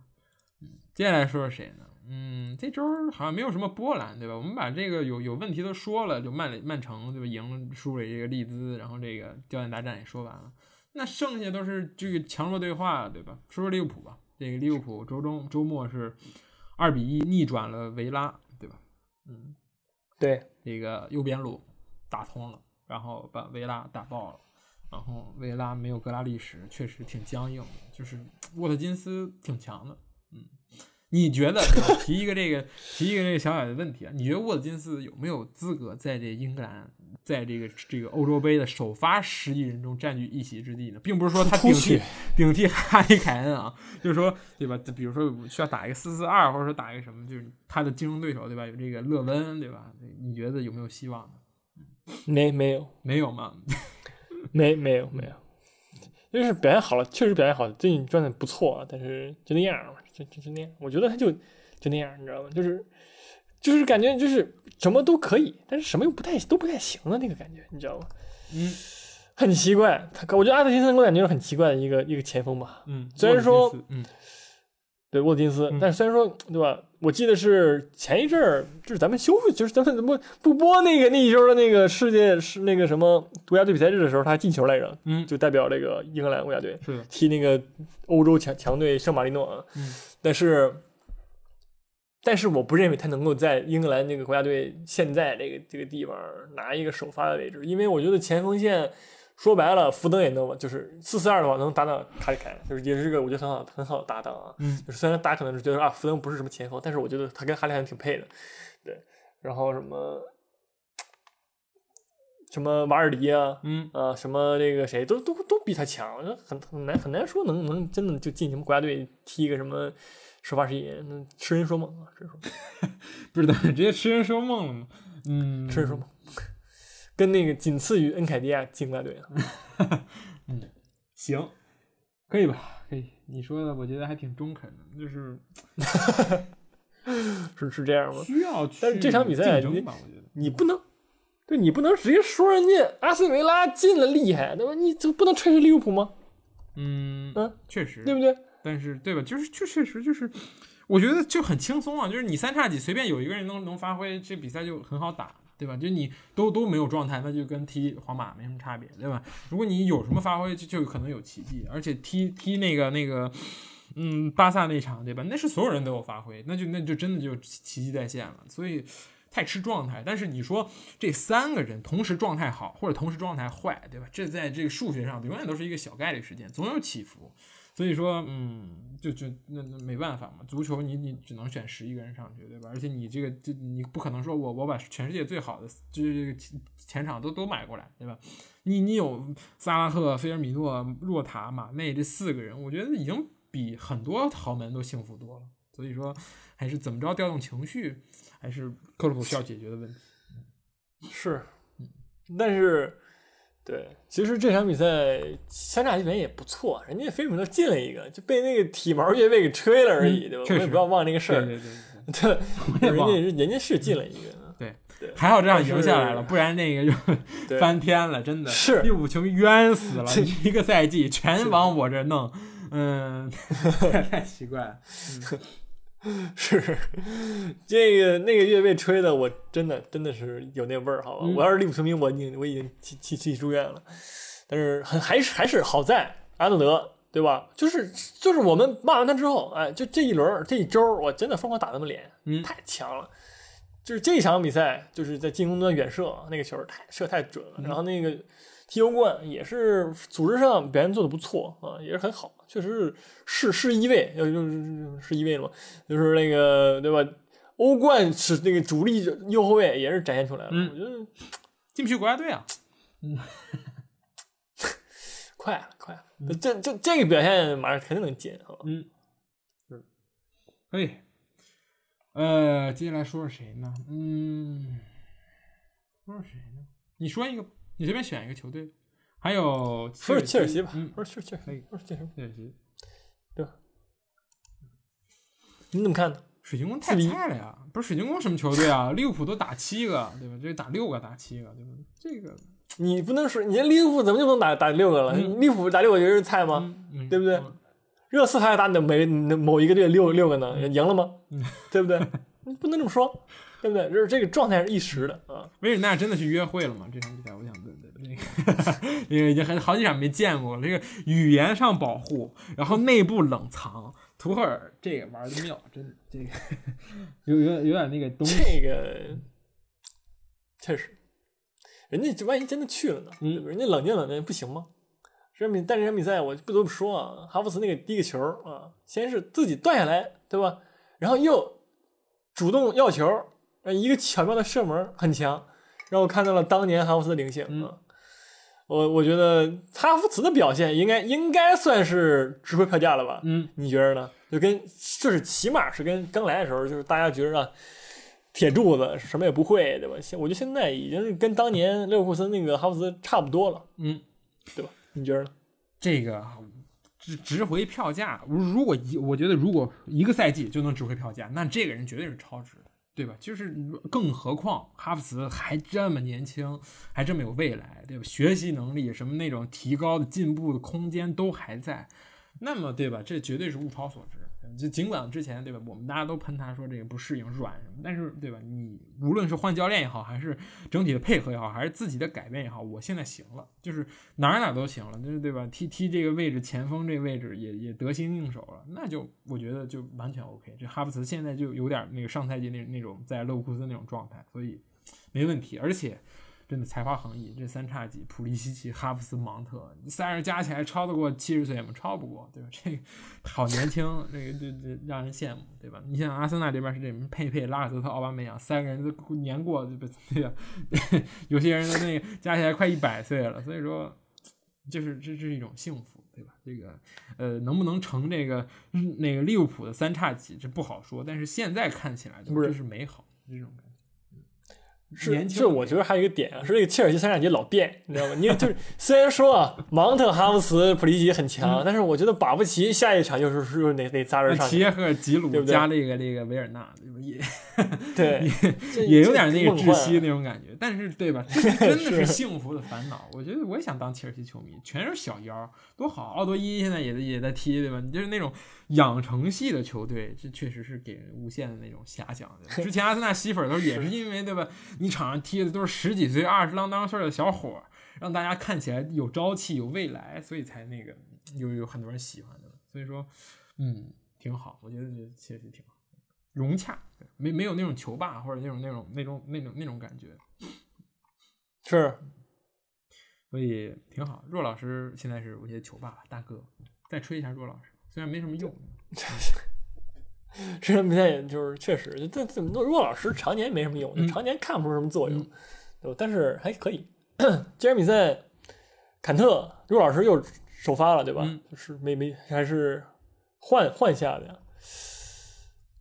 Speaker 1: 嗯，接下来说说谁呢？嗯，这周好像没有什么波澜，对吧？我们把这个有有问题都说了，就曼联、曼城对吧？赢输给这个利兹，然后这个焦点大战也说完了，那剩下都是这个强弱对话，对吧？说说利物浦吧，这个利物浦周中周末是二比一逆转了维拉，对吧？嗯，
Speaker 2: 对，
Speaker 1: 这个右边路打通了，然后把维拉打爆了，然后维拉没有格拉利什，确实挺僵硬的，就是沃特金斯挺强的，嗯。你觉得提一个这个 提一个这个小小的问题啊？你觉得沃特金斯有没有资格在这英格兰，在这个这个欧洲杯的首发十一人中占据一席之地呢？并不是说他顶替顶替哈里凯恩啊，就是说对吧？比如说需要打一个四四二，或者说打一个什么，就是他的竞争对手对吧？有这个勒温对吧？你觉得有没有希望呢？
Speaker 2: 没没有
Speaker 1: 没有吗？
Speaker 2: 没没有没有，就是表现好了，确实表现好，最近状态不错，但是就那样嘛。就就就那样，我觉得他就就那样，你知道吗？就是就是感觉就是什么都可以，但是什么又不太都不太行的那个感觉，你知道吗？
Speaker 1: 嗯，
Speaker 2: 很奇怪。他我觉得阿特金森给我感觉是很奇怪的一个一个前锋吧。
Speaker 1: 嗯，
Speaker 2: 虽然说，
Speaker 1: 嗯，
Speaker 2: 对沃金斯，但虽然说，对吧？我记得是前一阵儿，就是咱们休息，就是咱们怎么不播那个那一周的那个世界是那个什么国家队比赛日的时候，他进球来着。
Speaker 1: 嗯，
Speaker 2: 就代表这个英格兰国家队
Speaker 1: 是
Speaker 2: 踢那个欧洲强强队圣马力诺。
Speaker 1: 嗯。
Speaker 2: 但是，但是我不认为他能够在英格兰这个国家队现在这个这个地方拿一个首发的位置，因为我觉得前锋线说白了，福登也能，就是四四二的话能搭档卡里凯，就是也是个我觉得很好很好的搭档啊。
Speaker 1: 嗯，
Speaker 2: 就是虽然大家可能是觉得啊，福登不是什么前锋，但是我觉得他跟哈里凯挺配的。对，然后什么什么瓦尔迪啊，
Speaker 1: 嗯
Speaker 2: 啊，什么这个谁都都都比他强，很很难很难说能能真的就进什么国家队踢一个什么首发十一，那痴人说梦啊，这说
Speaker 1: 不知道直接痴人说梦了吗？嗯，
Speaker 2: 痴人说梦，跟那个仅次于恩凯迪亚进国家队
Speaker 1: 啊。嗯，行，可以吧？可以，你说的我觉得还挺中肯的，就是
Speaker 2: 是是这样吗？
Speaker 1: 需要，
Speaker 2: 但是这场比赛
Speaker 1: 你
Speaker 2: 你不能。对你不能直接说人家阿斯维拉进了厉害，对吧？你就不能吹吹利物浦吗？
Speaker 1: 嗯
Speaker 2: 嗯，
Speaker 1: 确实，
Speaker 2: 对不对？
Speaker 1: 但是对吧？就是就确实就是，我觉得就很轻松啊，就是你三叉戟随便有一个人能能发挥，这比赛就很好打，对吧？就你都都没有状态，那就跟踢皇马没什么差别，对吧？如果你有什么发挥，就就可能有奇迹。而且踢踢那个那个，嗯，巴萨那场，对吧？那是所有人都有发挥，那就那就真的就奇迹再现了。所以。太吃状态，但是你说这三个人同时状态好或者同时状态坏，对吧？这在这个数学上永远都是一个小概率事件，总有起伏。所以说，嗯，就就那那没办法嘛，足球你你只能选十一个人上去，对吧？而且你这个这你不可能说我我把全世界最好的就是这个前场都都买过来，对吧？你你有萨拉赫、菲尔米诺、若塔、马内这四个人，我觉得已经比很多豪门都幸福多了。所以说，还是怎么着调动情绪。还是克洛普需要解决的问题，
Speaker 2: 是，但是，对，其实这场比赛三叉戟也不错，人家菲尔米诺进了一个，就被那个体毛越位给吹了而已，对吧？我也不要忘这个事儿，
Speaker 1: 对对
Speaker 2: 对，人家人家是进了一个，
Speaker 1: 对
Speaker 2: 对，
Speaker 1: 还好这样赢下来了，不然那个就 翻天了，真的
Speaker 2: 是。
Speaker 1: 利物浦球迷冤死了，一个赛季全往我这弄，嗯，太奇怪了。
Speaker 2: 是这个那个月被吹的，我真的真的是有那味儿，好吧？我要是利物浦球迷，我已经我已经去去去住院了。但是很还是还是好在阿诺德，对吧？就是就是我们骂完他之后，哎，就这一轮这一周，我真的疯狂打他们脸，
Speaker 1: 嗯，
Speaker 2: 太强了。就是这场比赛，就是在进攻端远射那个球太射太准了，然后那个。踢欧冠也是组织上表现做的不错啊，也是很好，确实是是是一位，要就是是一位了嘛，就是那个对吧？欧冠是那个主力右后卫也是展现出来了。
Speaker 1: 嗯
Speaker 2: 我觉得
Speaker 1: 进不去国家队啊。
Speaker 2: 嗯 快了，快了，这这这个表现马上肯定能进，好吧？
Speaker 1: 嗯，是，可以。呃，接下来说说谁呢？嗯，说说谁呢？你说一个，你随便选一个球队，还有
Speaker 2: 不是切尔西吧，
Speaker 1: 嗯，
Speaker 2: 不是切尔西，
Speaker 1: 可以
Speaker 2: 说是切尔西，
Speaker 1: 切尔西。
Speaker 2: 你怎么看呢？
Speaker 1: 水晶宫太菜了呀！不是水晶宫什么球队啊？利物浦都打七个，对吧？这打六个打七个，对吧？这个，
Speaker 2: 你不能说你利物浦怎么就能打打六个了？
Speaker 1: 嗯
Speaker 2: 利物浦打六个就是菜吗？
Speaker 1: 嗯嗯
Speaker 2: 对不对
Speaker 1: 嗯
Speaker 2: 热刺还打哪每某一个队六六个呢？赢了吗？
Speaker 1: 嗯
Speaker 2: 对不对？你不能这么说，对不对？就是这个状态是一时的啊。
Speaker 1: 维尔纳真的去约会了吗？这场比赛我想问问那个，那个已经很好几场没见过了。这个语言上保护，然后内部冷藏，图赫尔这个玩的妙，真的这个 有有有点那个东西。
Speaker 2: 这个确实，人家这万一真的去了呢？
Speaker 1: 嗯
Speaker 2: 人家冷静冷静不行吗？这场比，但这场比赛我不得不说啊，哈弗茨那个第一个球啊，先是自己断下来，对吧？然后又主动要球，呃一个巧妙的射门很强，让我看到了当年哈弗茨的灵性。我我觉得哈弗茨的表现应该应该算是值回票价了吧？
Speaker 1: 嗯，
Speaker 2: 你觉得呢？就跟就是起码是跟刚来的时候，就是大家觉得啊，铁柱子什么也不会，对吧？现我觉得现在已经跟当年勒沃库森那个哈弗茨差不多了，
Speaker 1: 嗯，
Speaker 2: 对吧？你觉得呢？
Speaker 1: 这个值值回票价，如如果一，我觉得如果一个赛季就能值回票价，那这个人绝对是超值的，对吧？就是更何况哈弗茨还这么年轻，还这么有未来，对吧？学习能力什么那种提高的进步的空间都还在，那么对吧？这绝对是物超所值。就尽管之前对吧，我们大家都喷他说这个不适应软什么，但是对吧？你无论是换教练也好，还是整体的配合也好，还是自己的改变也好，我现在行了，就是哪哪都行了，就是对吧？踢踢这个位置，前锋这个位置也也得心应手了，那就我觉得就完全 OK。这哈弗茨现在就有点那个上赛季那那种在勒沃库森那种状态，所以没问题，而且。真的才华横溢，这三叉戟，普利西奇、哈弗斯、芒特，三人加起来超得过七十岁吗？超不过，对吧？这个好年轻，这个这这让人羡慕，对吧？你像阿森纳这边是这佩佩、拉尔泽特、奥巴梅扬三个人都年过，对吧？对吧？有些人的那个加起来快一百岁了，所以说，就是这这是一种幸福，对吧？这个呃，能不能成这个嗯那个利物浦的三叉戟，这不好说，但是现在看起来就是美好这种感觉。
Speaker 2: 是
Speaker 1: 年轻
Speaker 2: 是，我觉得还有一个点啊，是这个切尔西三叉戟老变，你知道吗？你就是 虽然说啊，芒特、哈弗茨、普利吉很强，但是我觉得保不齐下一场又是是哪哪仨人上去，
Speaker 1: 齐耶赫、吉鲁加那个那个维尔纳？也
Speaker 2: 对，
Speaker 1: 也有点那个窒息那种感觉，但是对吧？真的是幸福的烦恼。我觉得我也想当切尔西球迷，全是小妖，多好！奥多伊现在也也在踢，对吧？你就是那种养成系的球队，这确实是给人无限的那种遐想。的之前阿森纳吸粉的时候也是因为对吧？你场上踢的都是十几岁、二十啷当岁的小伙儿，让大家看起来有朝气、有未来，所以才那个有有很多人喜欢的。所以说，嗯，挺好，我觉得这确实挺好。融洽，没没有那种球霸或者那种那种那种那种那种感觉，
Speaker 2: 是
Speaker 1: 所以挺好。若老师现在是我觉得球霸吧，大哥，再吹一下若老师，虽然没什么用，
Speaker 2: 这场比赛也就是确实，这这骆老师常年没什么用，
Speaker 1: 嗯
Speaker 2: 常年看不出什么作用
Speaker 1: 嗯，
Speaker 2: 对吧？但是还可以。这场比赛，坎特若老师又首发了，对吧？是没没还是换换下的呀，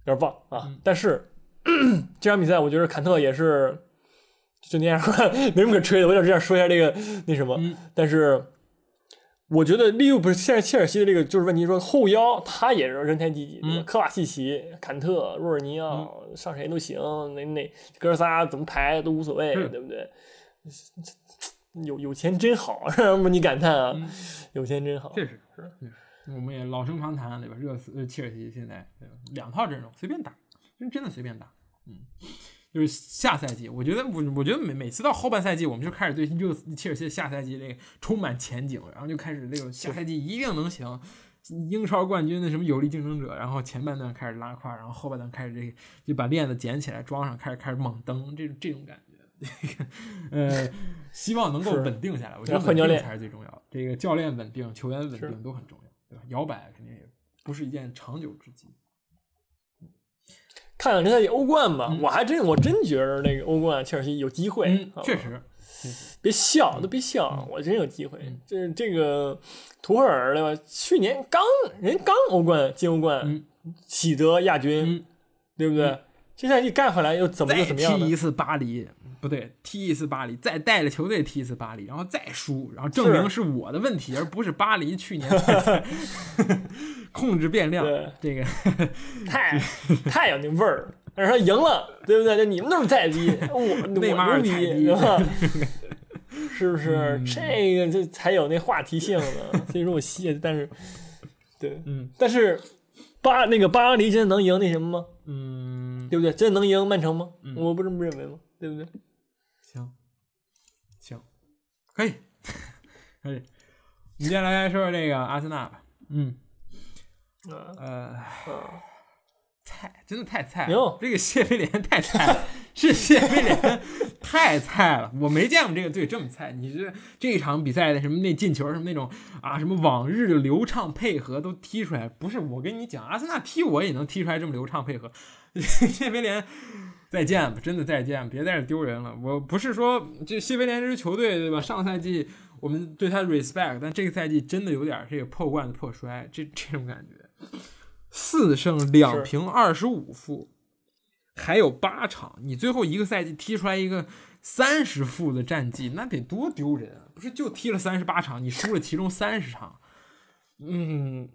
Speaker 2: 有点棒啊！
Speaker 1: 嗯
Speaker 2: 但是 这场比赛，我觉得坎特也是就那样，没什么可吹的。我想这样说一下这个那什么，
Speaker 1: 嗯
Speaker 2: 但是我觉得利物浦现在切尔西的这个就是问题，说后腰他也是人才济济，
Speaker 1: 嗯
Speaker 2: 科瓦契奇、坎特、若尔尼奥、上谁都行，那那哥仨怎么排都无所谓，
Speaker 1: 是
Speaker 2: 对不对？有有钱真好，让 不你感叹啊？
Speaker 1: 嗯
Speaker 2: 有钱真好，
Speaker 1: 确实是，我们也老生常谈，对吧？热刺、呃切尔西现在两套阵容随便打，真真的随便打，嗯。就是下赛季，我觉得我我觉得每每次到后半赛季，我们就开始对热刺切尔西的下赛季那个充满前景，然后就开始那种下赛季一定能行，英超冠军的什么有力竞争者，然后前半段开始拉胯，然后后半段开始这个就把链子捡起来装上，开始开始猛蹬，这种这种感觉，呃，希望能够稳定下来，我觉得稳定才是最重要的，这个教练稳定，球员稳定都很重要，对吧？摇摆肯定也不是一件长久之计。
Speaker 2: 看看这赛季欧冠吧，
Speaker 1: 嗯
Speaker 2: 我还真我真觉得那个欧冠切尔西有机会，
Speaker 1: 确实，
Speaker 2: 别笑，都别笑，我真有机会
Speaker 1: 嗯。
Speaker 2: 这这个图赫尔对吧？去年刚人刚欧冠进欧冠，
Speaker 1: 嗯
Speaker 2: 喜得亚军，
Speaker 1: 嗯
Speaker 2: 对不对？这赛季干回来又怎么就
Speaker 1: 再
Speaker 2: 怎么样
Speaker 1: 踢一？次巴黎，不对，踢一次巴黎，再带着球队踢一次巴黎，然后再输，然后证明是我的问题，而不是巴黎去年在 控制变量
Speaker 2: 对。
Speaker 1: 这个
Speaker 2: 太太有那味儿了。但是他赢了，对不对？就你们都是菜逼，我
Speaker 1: 内马尔菜鸡
Speaker 2: 对吧？是不是？
Speaker 1: 嗯
Speaker 2: 这个就才有那话题性呢。所以说我谢，但是对，
Speaker 1: 嗯
Speaker 2: 但是巴那个巴黎真的能赢那什么吗？
Speaker 1: 嗯，
Speaker 2: 对不对？这能赢曼城吗？
Speaker 1: 嗯
Speaker 2: 我不这么认为吗？对不对？
Speaker 1: 行行，可以可以。我们接下来说说这个阿森纳吧。嗯
Speaker 2: 啊
Speaker 1: 呃，
Speaker 2: 啊，
Speaker 1: 菜真的太菜
Speaker 2: 哟
Speaker 1: 了，这个谢菲联太菜了，是谢菲联太菜了，我没见过这个队这么菜。你这这一场比赛的什么那进球什么那种啊，什么往日的流畅配合都踢出来，不是我跟你讲，阿森纳踢我也能踢出来这么流畅配合，谢菲联。再见吧，真的再见，别在这丢人了。我不是说这谢菲联这支球队对吧？上赛季我们对他 respect，但这个赛季真的有点这个破罐子破摔，这这种感觉。四胜两平二十五负，还有八场，你最后一个赛季踢出来一个三十负的战绩，那得多丢人啊！不是就踢了三十八场，你输了其中三十场，嗯，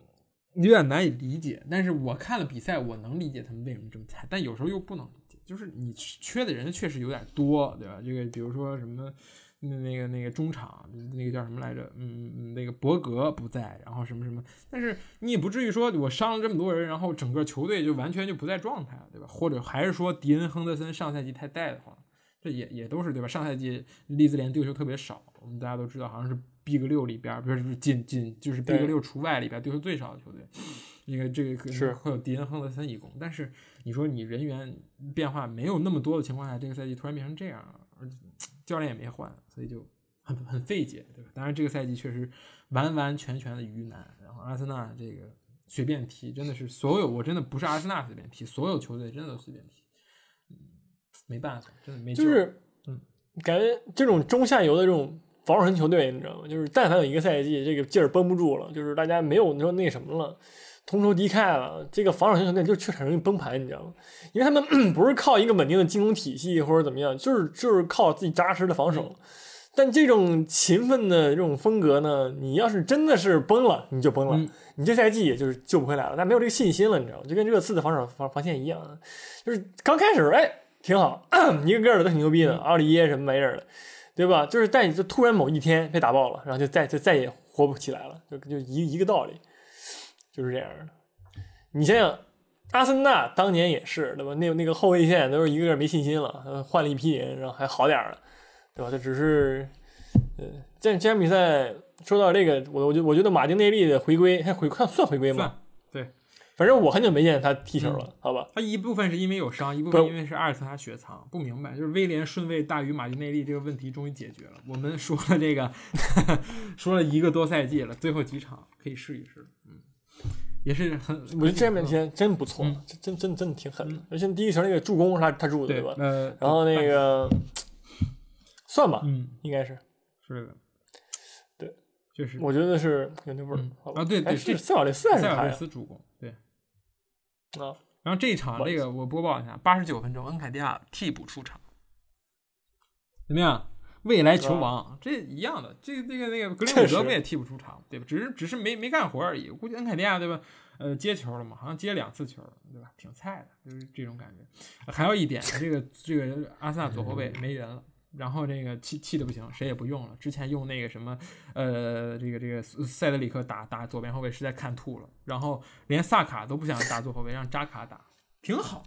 Speaker 1: 有点难以理解。但是我看了比赛，我能理解他们为什么这么菜，但有时候又不能理解，就是你缺的人确实有点多，对吧？这个比如说什么。那那个那个中场，那个叫什么来着？嗯嗯，那个博格不在，然后什么什么，但是你也不至于说我伤了这么多人，然后整个球队就完全就不在状态了，对吧？或者还是说迪恩亨德森上赛季太带的慌，这也也都是对吧？上赛季利兹联丢球特别少，我们大家都知道，好像是 Big 六里边，不是不是仅仅就是 Big 六除外里边丢球最少的球队。那个这个可
Speaker 2: 是
Speaker 1: 能会有迪恩亨德森一攻，但是你说你人员变化没有那么多的情况下，这个赛季突然变成这样了，而且教练也没换，所以就很很费解，对吧？当然这个赛季确实完完全全的鱼腩，然后阿森纳这个随便踢，真的是所有我真的不是阿森纳随便踢，所有球队真的都随便踢，嗯，没办法，真的没
Speaker 2: 就是
Speaker 1: 嗯，
Speaker 2: 感觉这种中下游的这种防守型球队，你知道吗？就是但凡有一个赛季这个劲儿绷不住了，就是大家没有你说那什么了。同仇敌忾了，这个防守型球队就确实容易崩盘，你知道吗？因为他们 不是靠一个稳定的进攻体系或者怎么样，就是就是靠自己扎实的防守。但这种勤奋的这种风格呢，你要是真的是崩了，你就崩了，
Speaker 1: 嗯
Speaker 2: 你这赛季也就是救不回来了。但没有这个信心了，你知道吗？就跟热刺的防守防防线一样，就是刚开始哎挺好，一个个的都挺牛逼的，
Speaker 1: 嗯
Speaker 2: 奥利耶什么玩意儿的，对吧？就是但你就突然某一天被打爆了，然后就再就再也活不起来了，就就一一个道理，就是这样的。你想想，阿森纳当年也是，对吧？那那个后卫线都是一个个没信心了，呃换了一批人，然后还好点儿了，对吧？这只是，呃，这这场比赛说到这个，我我觉我觉得马丁内利的回归，还回算算回归吗？
Speaker 1: 算对，
Speaker 2: 反正我很久没见他踢球了，好吧？
Speaker 1: 他一部分是因为有伤，一部分因为是阿尔特塔雪藏，不明白，就是威廉顺位大于马丁内利这个问题终于解决了。我们说了这个，说了一个多赛季了，最后几场可以试一试，嗯，也是很，
Speaker 2: 我觉得这场比赛真不错，
Speaker 1: 嗯
Speaker 2: 真真真真的挺狠的。而且第一球那个助攻是他他助的，
Speaker 1: 对
Speaker 2: 吧？
Speaker 1: 呃，
Speaker 2: 然后那个算吧，
Speaker 1: 嗯，
Speaker 2: 应该是，
Speaker 1: 是的，
Speaker 2: 对，
Speaker 1: 确实。
Speaker 2: 我觉得是有那味儿
Speaker 1: 啊对对
Speaker 2: 还是
Speaker 1: 这
Speaker 2: 塞尔维斯还是
Speaker 1: 塞尔维？斯助攻，对。
Speaker 2: 啊，
Speaker 1: 然后这一场这个我播报一下，八十九分钟，恩凯迪亚替补出场，怎么样？未来球王，这一样的，这这个那个格林伍德不也踢不出场，对吧？只是只是没没干活而已。估计恩凯迪亚对吧？呃，接球了嘛，好像接两次球，对吧？挺菜的，就是这种感觉。还有一点，这个这个阿森纳左后卫没人了。然后这个气气的不行，谁也不用了。之前用那个什么，呃，这个这个塞德里克打打左边后卫，实在看吐了。然后连萨卡都不想打左后卫，让扎卡打，挺好，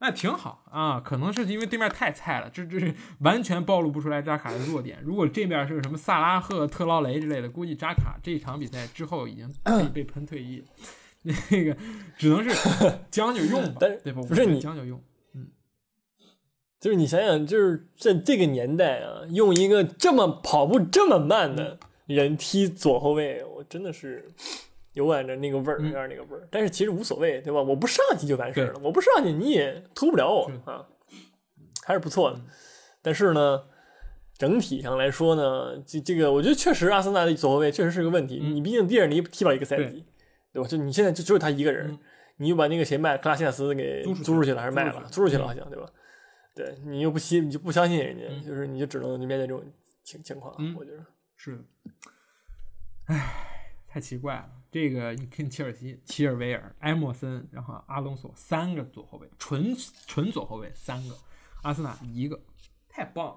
Speaker 1: 那挺好啊。可能是因为对面太菜了，这这是完全暴露不出来扎卡的弱点。如果这边是什么萨拉赫、特劳雷之类的，估计扎卡这一场比赛之后已经可以 被喷退役。那个只能是 将就用吧，
Speaker 2: 但
Speaker 1: 对吧？
Speaker 2: 不是你
Speaker 1: 将就用。
Speaker 2: 嗯 就是你想想，就是在这个年代啊，用一个这么跑步这么慢的人踢左后卫，我真的是永远着那个味儿，
Speaker 1: 嗯
Speaker 2: 有点那个味儿。但是其实无所谓，对吧？我不上去就完事儿了，我不上去你也突不了我啊，还是不错的
Speaker 1: 嗯。
Speaker 2: 但是呢，整体上来说呢，这这个我觉得确实阿森纳的左后卫确实是个问题。
Speaker 1: 嗯
Speaker 2: 你毕竟蒂尔尼踢不了一个赛季，对吧？就你现在就只有他一个人，
Speaker 1: 嗯
Speaker 2: 你又把那个谁卖克拉西亚斯给
Speaker 1: 租出去
Speaker 2: 了，还是卖了？
Speaker 1: 租
Speaker 2: 租出去了
Speaker 1: 嗯
Speaker 2: 好像，对吧？对你又不信，你就不相信人家，
Speaker 1: 嗯
Speaker 2: 就是你就只能面对这种情情况。
Speaker 1: 嗯
Speaker 2: 我觉得
Speaker 1: 是的，唉，太奇怪了。这个你看切尔西，齐尔维尔、埃莫森，然后阿隆索三个左后卫，纯纯左后卫三个，阿森纳一个，太棒了。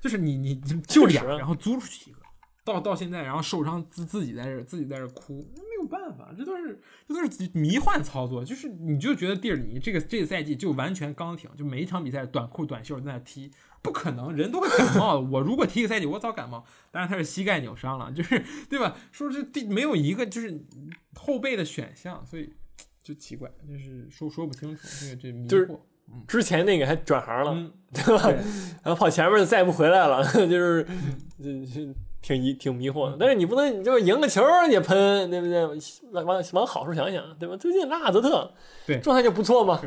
Speaker 1: 就是你你你就俩，然后租出去一个，到到现在，然后受伤自自己在这儿自己在这儿哭，那没有办法，这都是这都是迷幻操作。就是你就觉得蒂尔尼这个这个赛季就完全刚挺，就每一场比赛短裤短袖在那踢，不可能，人都会感冒的。我如果踢个赛季，我早感冒。当然他是膝盖扭伤了，就是对吧？说是第没有一个就是后备的选项，所以就奇怪，就是说说不清楚这个这迷
Speaker 2: 就是
Speaker 1: 惑。
Speaker 2: 之前那个还转行了，
Speaker 1: 嗯，
Speaker 2: 对吧？然后跑前面再也不回来了，就是就就挺疑挺迷惑的。但是你不能就是赢个球也喷，对不对？往往往好处想想，对吧？最近拉卡泽特
Speaker 1: 对
Speaker 2: 状态就不错嘛，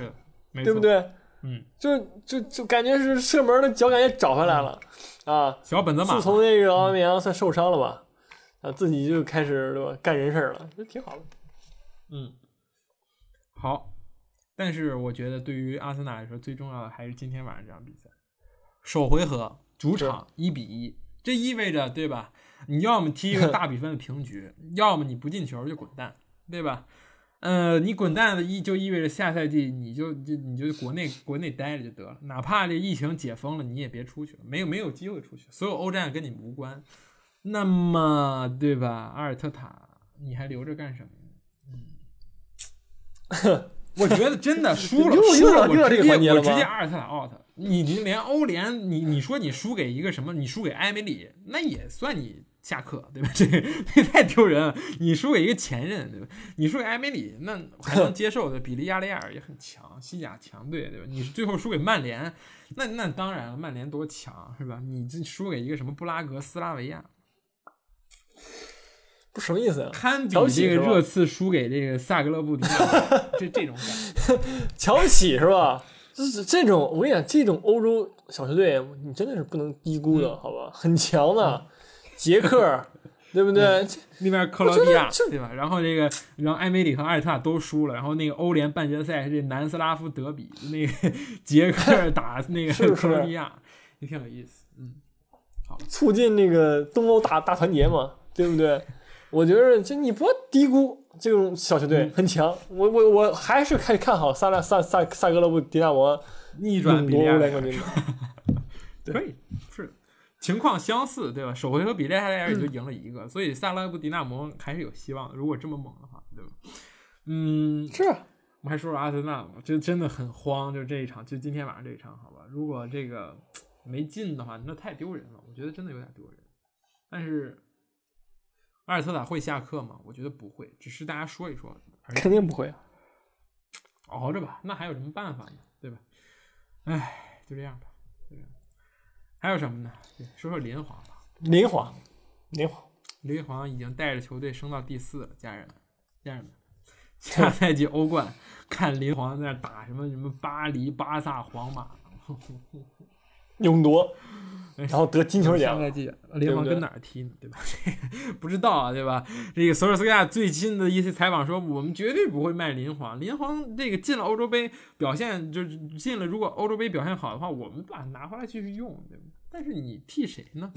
Speaker 2: 对不？对？
Speaker 1: 嗯，
Speaker 2: 就就就感觉是射门的脚感也找回来了啊！
Speaker 1: 小本子马
Speaker 2: 自从那个奥巴梅扬算受伤了吧，啊，自己就开始对吧干人事了，这挺好的。
Speaker 1: 嗯，好。但是我觉得对于阿森纳来说，最重要的还是今天晚上这场比赛，首回合主场一比一，这意味着对吧？你要么踢一个 大比分的平局，要么你不进球就滚蛋，对吧？呃，你滚蛋的意就意味着下赛季你就就你就国内国内待着就得了，哪怕这疫情解封了，你也别出去了，没有没有机会出去，所有欧战跟你无关。那么对吧？阿尔特塔你还留着干什么呢？嗯，我觉得真的输了，输了，
Speaker 2: 又到又到这个
Speaker 1: 我直接我直接阿尔特塔 out。你你连欧联，你你说你输给一个什么？你输给埃梅里，那也算你下课，对吧？这这太丢人了。你输给一个前任，对吧？你输给埃梅里，那还能接受的。比利亚雷亚尔也很强，西甲强队，对吧？你最后输给曼联，那那当然了，曼联多强，是吧？你这输给一个什么布拉格、斯拉维亚，
Speaker 2: 不什么意思啊？
Speaker 1: 堪比
Speaker 2: 瞧不起
Speaker 1: 热刺输给这个萨格勒布迪纳摩，这这种感觉。
Speaker 2: 瞧不起是吧？就是这种，我跟你讲，这种欧洲小球队，你真的是不能低估的，
Speaker 1: 嗯
Speaker 2: 好吧？很强的，捷克，对不对？
Speaker 1: 那边克罗地亚对吧？然后这个，然后埃梅里和阿尔特塔都输了，然后那个欧联半决赛是这南斯拉夫德比，那个捷克 打那个克罗地亚，也挺有意思。嗯，好
Speaker 2: 促进那个东欧大大团结嘛，对不对？我觉得就你不要低估这种小球队，
Speaker 1: 嗯
Speaker 2: 很强。我我我还是看看好萨拉萨萨萨格勒布迪纳摩
Speaker 1: 逆转比利亚。可以是的情况相似，对吧？首回合比利亚雷亚尔也
Speaker 2: 嗯
Speaker 1: 就赢了一个，所以萨拉布迪纳摩还是有希望的。如果这么猛的话，对吧？嗯，
Speaker 2: 是啊，
Speaker 1: 我们还说说阿森纳吧，这真的很慌，就这一场，就今天晚上这一场，好吧？如果这个没进的话，那太丢人了，我觉得真的有点丢人。但是阿尔特塔会下课吗？我觉得不会，只是大家说一说，
Speaker 2: 肯定不会啊。
Speaker 1: 熬着吧，那还有什么办法呢？对吧？唉，就这样吧。还有什么呢？对说说林皇吧。
Speaker 2: 林皇，林皇，
Speaker 1: 林皇已经带着球队升到第四了，家人们，家人们，下赛季欧冠看林皇在那打什么什么巴黎、巴萨、皇马，
Speaker 2: 勇夺，然后得金球奖。
Speaker 1: 下赛季林皇跟哪儿踢呢？对吧？不知道啊，对吧？这个索尔斯克亚最近的一些采访说，我们绝对不会卖林皇。林皇这个进了欧洲杯，表现就是进了，如果欧洲杯表现好的话，我们把它拿回来继续用，对吧？但是你替谁呢？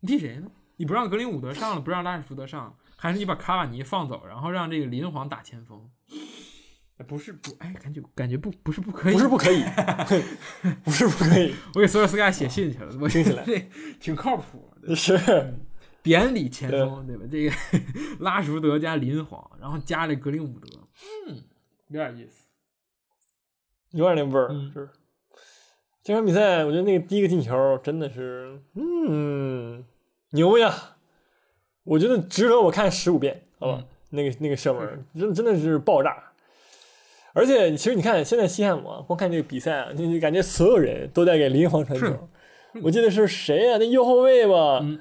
Speaker 1: 你替谁呢？你不让格林伍德上了，不让拉什福德上，还是你把卡瓦尼放走，然后让这个林皇打前锋？哎不是不哎，感觉感觉不不是不可以，
Speaker 2: 不是不可以，不是不可以，
Speaker 1: 我给索尔斯盖亚写信去了，我
Speaker 2: 听起来
Speaker 1: 这挺靠谱的。
Speaker 2: 是
Speaker 1: 典礼前锋，对吧？这个 拉什福德加林皇，然后加这格林伍德，嗯，有点意思。
Speaker 2: 有点那味儿。
Speaker 1: 嗯
Speaker 2: 是这场比赛，我觉得那个第一个进球真的是，嗯，牛呀！我觉得值得我看十五遍，好吧？
Speaker 1: 嗯
Speaker 2: 那个那个射门，真真的是爆炸。而且其实你看，现在西汉姆啊，光看这个比赛啊，就就感觉所有人都在给林皇传球。我记得是谁呀、那右后卫吧，
Speaker 1: 嗯。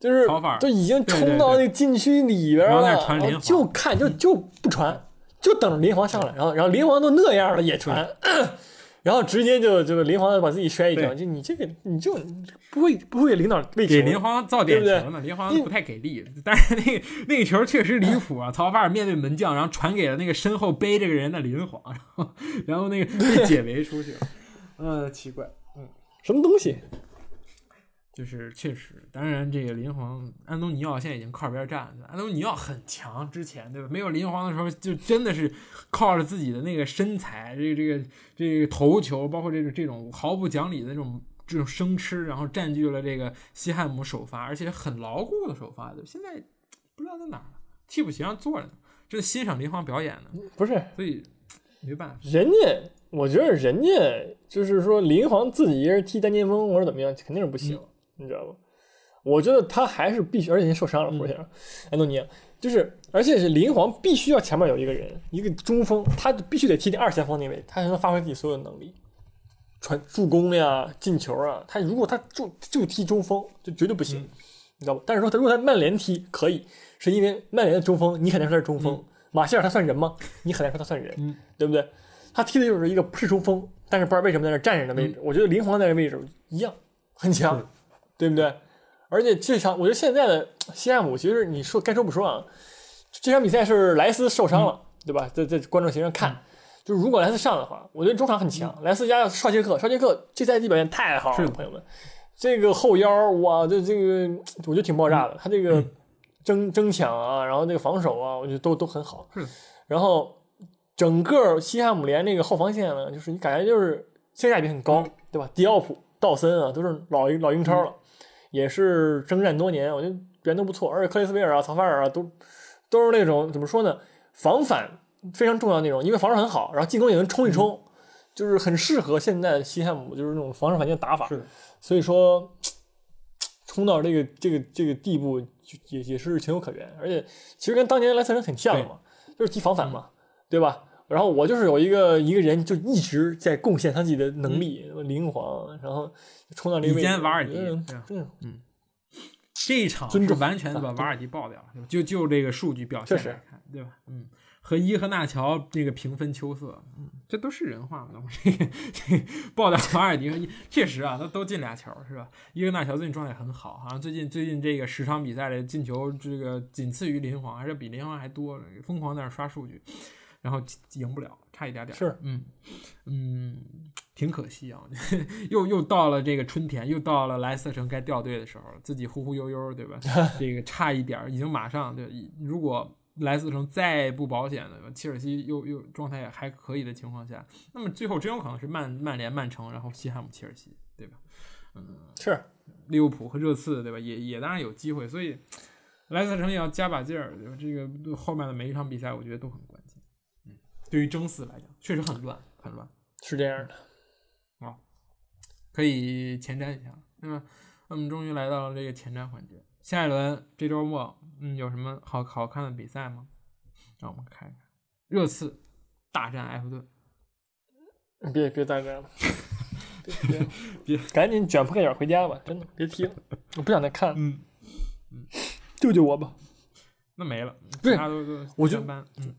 Speaker 2: 就是就已经冲到那个禁区里边了，然后就看就就不传，就等着林皇上来，然后然后林皇都那样了也传，然后直接就就林皇把自己摔一跤，就你这个你就不会不会领导
Speaker 1: 给林皇造点球呢，林皇不太给力，但是那个那个球确实离谱啊！曹法尔面对门将，然后传给了那个身后背这个人的林皇，然后然后那个被解围出去了，嗯，奇怪。
Speaker 2: 嗯什么东西？
Speaker 1: 就是确实，当然这个林皇安东尼奥现在已经靠边站了。安东尼奥很强，之前对吧？没有林皇的时候，就真的是靠着自己的那个身材，这个这个这个头球，包括这种这种毫不讲理的这种这种生吃，然后占据了这个西汉姆首发，而且很牢固的首发的。现在不知道在哪儿了，替补席上坐着呢，正欣赏林皇表演呢，
Speaker 2: 不是
Speaker 1: 所以没办法。
Speaker 2: 人家，我觉得人家就是说林皇自己一人踢单前锋或者怎么样，肯定是不行，你知道吧？我觉得他还是必须，而且人家受伤了，福先生，安东尼奥就是，而且是林皇必须要前面有一个人，一个中锋，他必须得踢二前锋那位，他才能发挥自己所有的能力，传助攻呀、进球啊。他如果他就就踢中锋，就绝对不行，
Speaker 1: 嗯
Speaker 2: 你知道吧？但是说他如果他曼联踢可以，是因为曼联的中锋，你很难说他是中锋，马歇尔他算人吗？你很难说他算人，
Speaker 1: 嗯
Speaker 2: 对不对？他踢的就是一个不是中锋，但是不知道为什么在那站着的位置。我觉得林皇在这位置一样很强，
Speaker 1: 是
Speaker 2: 对不对？而且这场，我觉得现在的西汉姆，其实你说该说不说啊，这场比赛是莱斯受伤了，对吧？在在观众席上看，就是如果莱斯上的话，我觉得中场很强。莱斯加绍杰克，绍杰克这赛季表现太好了，朋友们，这个后腰哇，这这个我觉得挺爆炸的，他这个争争抢啊，然后那个防守啊，我觉得都都很好。然后整个西汉姆联那个后防线呢，就是你感觉就是性价比很高，对吧？迪奥普、道森啊，都是老老英超了，也是征战多年，我觉得表现都不错。而且克里斯维尔啊、曹法尔啊，都都是那种怎么说呢？防反非常重要那种，因为防守很好，然后进攻也能冲一冲，就是很适合现在的西汉姆就是那种防守反击的打法。
Speaker 1: 是的，
Speaker 2: 所以说冲到这个这个这个地步，也也是情有可原。而且其实跟当年莱斯特城很像的嘛，就是踢防反嘛，对吧？然后我就是有一个一个人，就一直在贡献他自己的能力，灵皇，然后冲到这个位置。
Speaker 1: 瓦尔迪
Speaker 2: 嗯
Speaker 1: 对啊
Speaker 2: 真的
Speaker 1: 这一场
Speaker 2: 尊重
Speaker 1: 是完全的把瓦尔迪爆掉了，就就这个数据表现来看，对吧？嗯，和伊和纳乔这个平分秋色，嗯，这都是人话嘛？这个这个爆掉瓦尔迪，确实啊，他都进俩球是吧？伊和纳乔最近状态很好，好像最近最近这个十场比赛的进球，这个仅次于林皇，还是比林皇还多，疯狂在那刷数据，然后赢不了，差一点点。
Speaker 2: 是，
Speaker 1: 嗯嗯，挺可惜啊，又又到了这个春天，又到了莱斯特城该掉队的时候了，自己忽忽悠悠，对吧？这个差一点儿，已经马上对，如果莱斯特城再不保险的，切尔西又又状态也还可以的情况下，那么最后真有可能是曼曼联、曼城，然后西汉姆、切尔西，对吧？嗯，
Speaker 2: 是
Speaker 1: 利物浦和热刺，对吧？也也当然有机会，所以莱斯特城也要加把劲儿，对吧？这个后面的每一场比赛，我觉得都很对于争四来讲，确实很乱，很乱。
Speaker 2: 是这样的啊。
Speaker 1: 可以前瞻一下。那么，我们终于来到了这个前瞻环节。下一轮这周末，嗯，有什么好好看的比赛吗？让我们看一看。热刺大战埃弗顿，
Speaker 2: 别别大战了，别别
Speaker 1: 别
Speaker 2: 赶紧卷铺盖卷回家吧！真的别踢了，我不想再看了，
Speaker 1: 嗯，
Speaker 2: 救救我吧！
Speaker 1: 那没了，
Speaker 2: 不是
Speaker 1: 其他都都
Speaker 2: 我就
Speaker 1: 一般，嗯，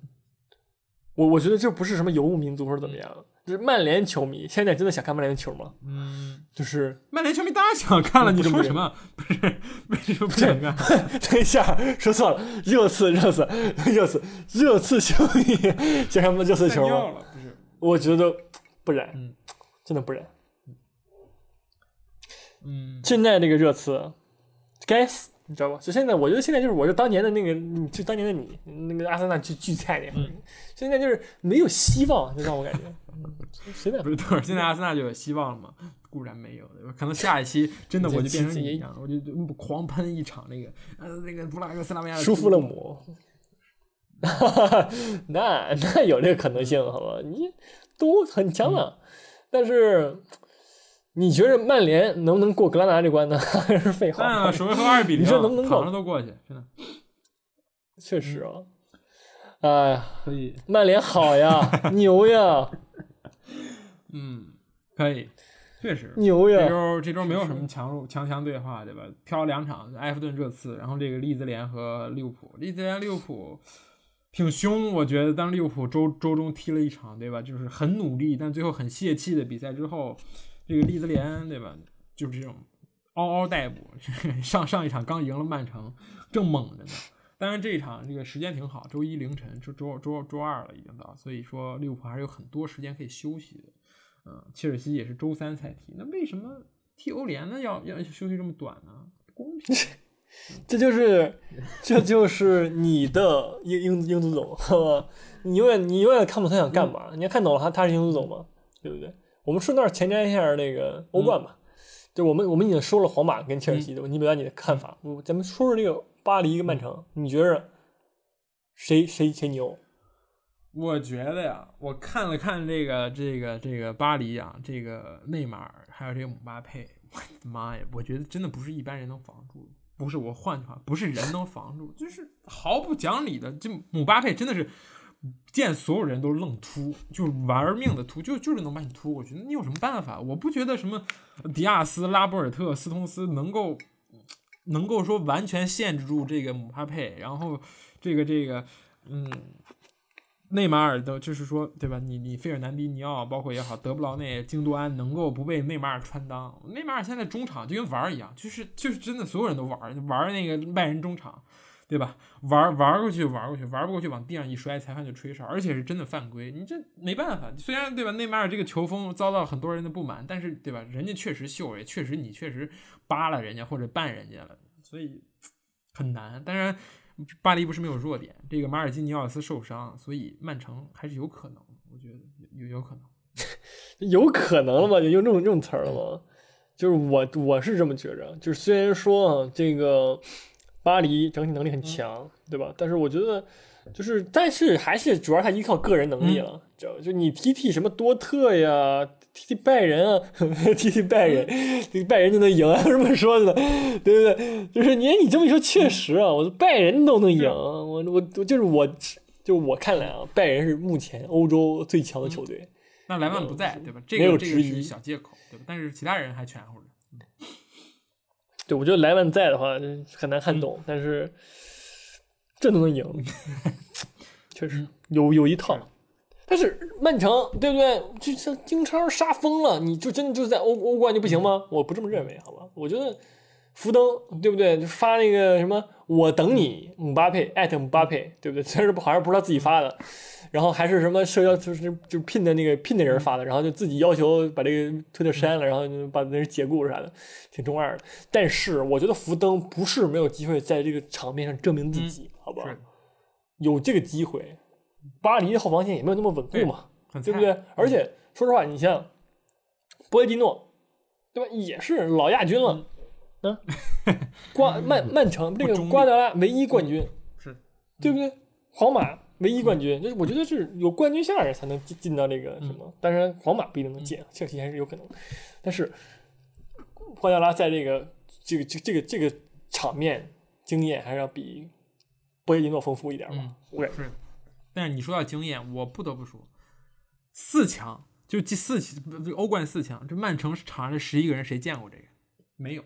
Speaker 2: 我我觉得这不是什么游牧民族或者怎么样，就是曼联球迷现在真的想看曼联的球吗？
Speaker 1: 嗯，
Speaker 2: 就是
Speaker 1: 曼联球迷当然想看了，你说什么？不是，为什么不想看？
Speaker 2: 等一下说错了，热刺热刺热刺热刺球迷想看热刺球吗？
Speaker 1: 了，不是？
Speaker 2: 我觉得不然，
Speaker 1: 嗯
Speaker 2: 真的不然。
Speaker 1: 嗯，
Speaker 2: 现在这个热刺该死，你知道吧？就现在，我觉得现在就是我就当年的那个，就当年的你，那个阿森纳巨巨菜那会儿，现在就是没有希望，就让我感觉，嗯随便
Speaker 1: 不是，等会儿现在阿森纳就有希望了吗？固然没有，可能下一期真的我就变成你一样，我就就狂喷一场那个呃那个布拉格斯拉维亚的
Speaker 2: 舒服了姆，那那有这个可能性，好吧？你都很强了，但是你觉得曼联能不能过格拉纳这关呢？还是废话
Speaker 1: 但？首回合二比零，
Speaker 2: 你说能不能够
Speaker 1: 躺着都过去，真的
Speaker 2: 确实啊，哎呀，
Speaker 1: 可以，
Speaker 2: 曼联好呀，牛呀！
Speaker 1: 嗯，可以。确实
Speaker 2: 牛呀！
Speaker 1: 这周这周没有什么强弱强强对话，对吧？挑两场，埃弗顿这次，然后这个利兹联和利物浦，利兹联利物浦挺凶，我觉得当利物浦周周中踢了一场，对吧？就是很努力，但最后很泄气的比赛之后，这个利兹联，对吧？就是这种嗷嗷待哺，上上一场刚赢了曼城，正猛着呢。当然这一场这个时间挺好，周一凌晨，周周周周二了已经到，所以说利物浦还是有很多时间可以休息的。嗯，切尔西也是周三才踢，那为什么踢欧联呢？要要休息这么短呢？公平？
Speaker 2: 这就是这就是你的英英英足总，好吧？你永远你永远看不懂他想干嘛，你要看懂了他他是英足总吗？对不对？我们顺道前瞻一下那个欧冠吧，就我们我们已经说了皇马跟切尔西，对吧？你表达你的看法，我咱们说说这个巴黎跟曼城，你觉着谁谁谁牛？
Speaker 1: 我觉得呀，我看了看这个这个这个巴黎啊，这个内马尔还有这个姆巴佩，我的妈呀！我觉得真的不是一般人能防住，不是我换句话，不是人能防住，就是毫不讲理的，就姆巴佩真的是见所有人都愣突，就玩命的突，就就是能把你突过去。那你有什么办法？我不觉得什么迪亚斯、拉波尔特、斯通斯能够能够说完全限制住这个姆巴佩，然后这个这个嗯。内马尔的，就是说，对吧？你你费尔南迪尼奥，包括也好，德布劳内、京多安，能够不被内马尔穿裆？内马尔现在中场就跟玩儿一样，就是就是真的，所有人都玩儿，玩那个外人中场，对吧？玩玩过去玩过去，玩不过去往地上一摔，裁判就吹哨，而且是真的犯规。你这没办法，虽然对吧？内马尔这个球风遭到很多人的不满，但是对吧？人家确实秀，也确实你确实扒了人家或者绊人家了，所以很难。当然。巴黎不是没有弱点，这个马尔基尼奥斯受伤，所以曼城还是有可能，我觉得有有可能，
Speaker 2: 有可能了吗？就用这种这种词儿了吗？就是我我是这么觉着，就是虽然说啊，这个巴黎整体能力很强，对吧？但是我觉得。就是，但是还是主要他依靠个人能力了，就就你踢踢什么多特呀，踢踢拜仁啊，踢踢拜仁，这拜仁就能赢啊？这么说的，对不对？就是你你这么一说，确实啊，我拜仁都能赢，我我我就是我，就我看来啊，拜仁是目前欧洲最强的球队。
Speaker 1: 那莱万不在，对吧？这个这个是小借口，对吧？但是其他人还全乎着。
Speaker 2: 对，我觉得莱万在的话很难撼动，但是。这都能赢，确实有有一套，但是曼城对不对？就像英超杀疯了，你就真的就在欧欧冠就不行吗？我不这么认为，好吧？我觉得福登对不对？就发那个什么，我等你姆巴佩艾特姆巴佩，对不对？虽然好像不是他自己发的，然后还是什么社交就是就聘的那个聘的人发的，然后就自己要求把这个推特删了，然后把那人解雇啥的，挺中二的。但是我觉得福登不是没有机会在这个场面上证明自己。好吧，有这个机会，巴黎的后防线也没有那么稳固嘛，对不对？而且说实话，你像波耶蒂诺，对吧？也是老亚军了，嗯，瓜曼曼城这个瓜德拉唯一冠军，
Speaker 1: 是，
Speaker 2: 对不对？皇马唯一冠军，就是我觉得是有冠军相人才能进进到这个什么，当然皇马不一定能进，切尔西还是有可能，但是瓜迪奥拉在这个这个这这个这个场面经验还是要比。波耶蒂诺丰富一点嘛？对，
Speaker 1: 是。但是你说到经验，我不得不说，四强就第四欧冠四强，这曼城场上这十一个人谁见过这个？没有，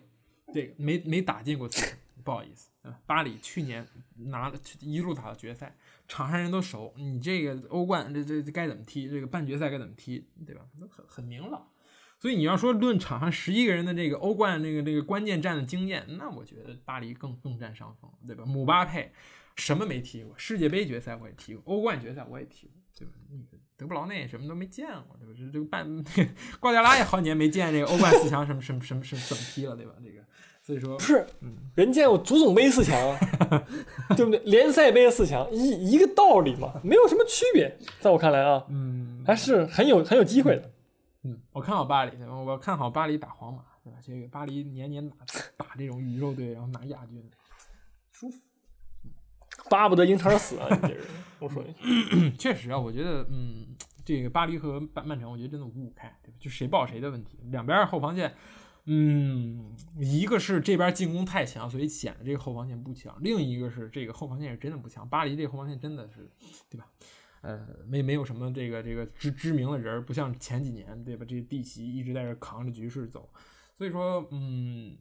Speaker 1: 这个没没打进过四强，不好意思。巴黎去年拿了一路打到决赛，场上人都熟。你这个欧冠这这该怎么踢？这个半决赛该怎么踢？对吧？很很明朗。所以你要说论场上十一个人的这个欧冠那个那个关键战的经验，那我觉得巴黎更更占上风，对吧？姆巴佩。什么没踢过？世界杯决赛我也踢过，欧冠决赛我也踢过，对吧？那个德布劳内什么都没见过，对吧？这这个半 瓜迪拉也好几年没见这个欧冠四强什么什么什么什么怎么踢了，对吧？这个所以说
Speaker 2: 不是，人见过足总杯四强，对不对？联赛杯四强一一个道理嘛，没有什么区别，在我看来啊，
Speaker 1: 嗯，
Speaker 2: 还是很有很有机会的。
Speaker 1: 嗯，我看好巴黎，我看好巴黎打皇马，对吧？这个巴黎年年打打这种宇宙队，然后拿亚军，舒服。
Speaker 2: 巴不得英超死啊！这人，我说，
Speaker 1: 确实啊，我觉得，嗯，这个巴黎和曼曼城，我觉得真的五五开，对吧？就谁爆谁的问题。两边后防线，嗯，一个是这边进攻太强，所以显得这个后防线不强；另一个是这个后防线是真的不强。巴黎这个后防线真的是，对吧？呃，没没有什么这个这个知知名的人儿，不像前几年对吧？这地奇一直在这扛着局势走，所以说嗯，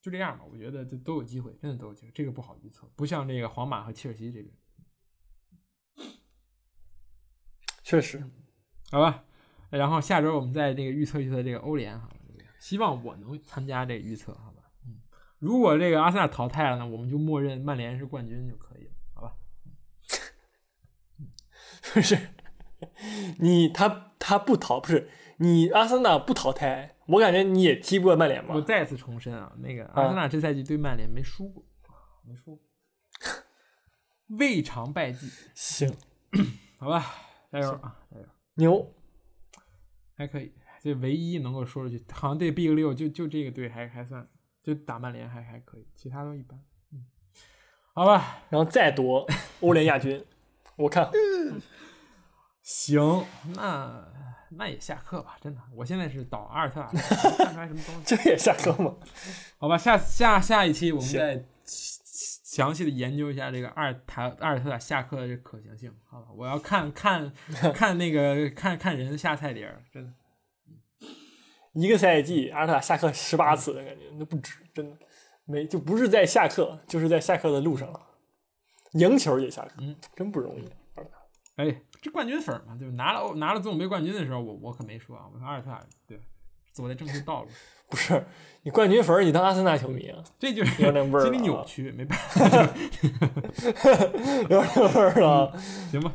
Speaker 1: 就这样吧。我觉得这都有机会，真的都有机会。这个不好预测，不像这个皇马和切尔西这边。
Speaker 2: 确实，
Speaker 1: 好吧。然后下周我们再这个预测预测这个欧联，好吧？希望我能参加这个预测，好吧？嗯，如果这个阿森纳淘汰了呢，我们就默认曼联是冠军就可以了，好吧？
Speaker 2: 不是，你他他不淘，不是你阿森纳不淘汰，我感觉你也踢不过曼联吧
Speaker 1: 我？再次重申啊，那个阿森纳这赛季对曼联没输过，没输过，未尝败绩，
Speaker 2: 行，
Speaker 1: 好吧？加油啊，加油！
Speaker 2: 牛，
Speaker 1: 还可以，这唯一能够说出去，好像对 Big 六就就这个队还还算，就打曼联还还可以，其他都一般。嗯，好吧，
Speaker 2: 然后再夺欧联亚军，我看嗯。
Speaker 1: 行，那那也下课吧，真的，我现在是倒阿尔特塔，看出来什么东西。
Speaker 2: 这也下课吗？
Speaker 1: 好吧，下下下一期我们再详细的研究一下这个阿尔塔阿尔特塔下课的这可行性。好吧，我要看看看那个看看人下菜碟儿，真的。
Speaker 2: 一个赛季阿尔特塔下课十八次的感觉，那不止，真的没就不是在下课，就是在下课的路上了。赢球也下课，
Speaker 1: 嗯，
Speaker 2: 真不容易。
Speaker 1: 哎，这冠军粉嘛，对吧？拿了拿了总杯冠军的时候，我我可没说啊，我说阿尔特塔对走在正确道路上，
Speaker 2: 不是你冠军粉，你当阿森纳球迷啊？
Speaker 1: 这就是
Speaker 2: 有点味儿
Speaker 1: 心理扭曲，没办法，
Speaker 2: 有点味儿了。
Speaker 1: 行吧。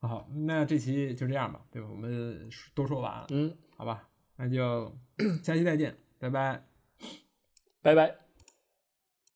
Speaker 1: 好，那这期就这样吧，对吧？我们都说完了，
Speaker 2: 嗯，
Speaker 1: 好吧？那就 下期再见，拜拜。
Speaker 2: 拜拜。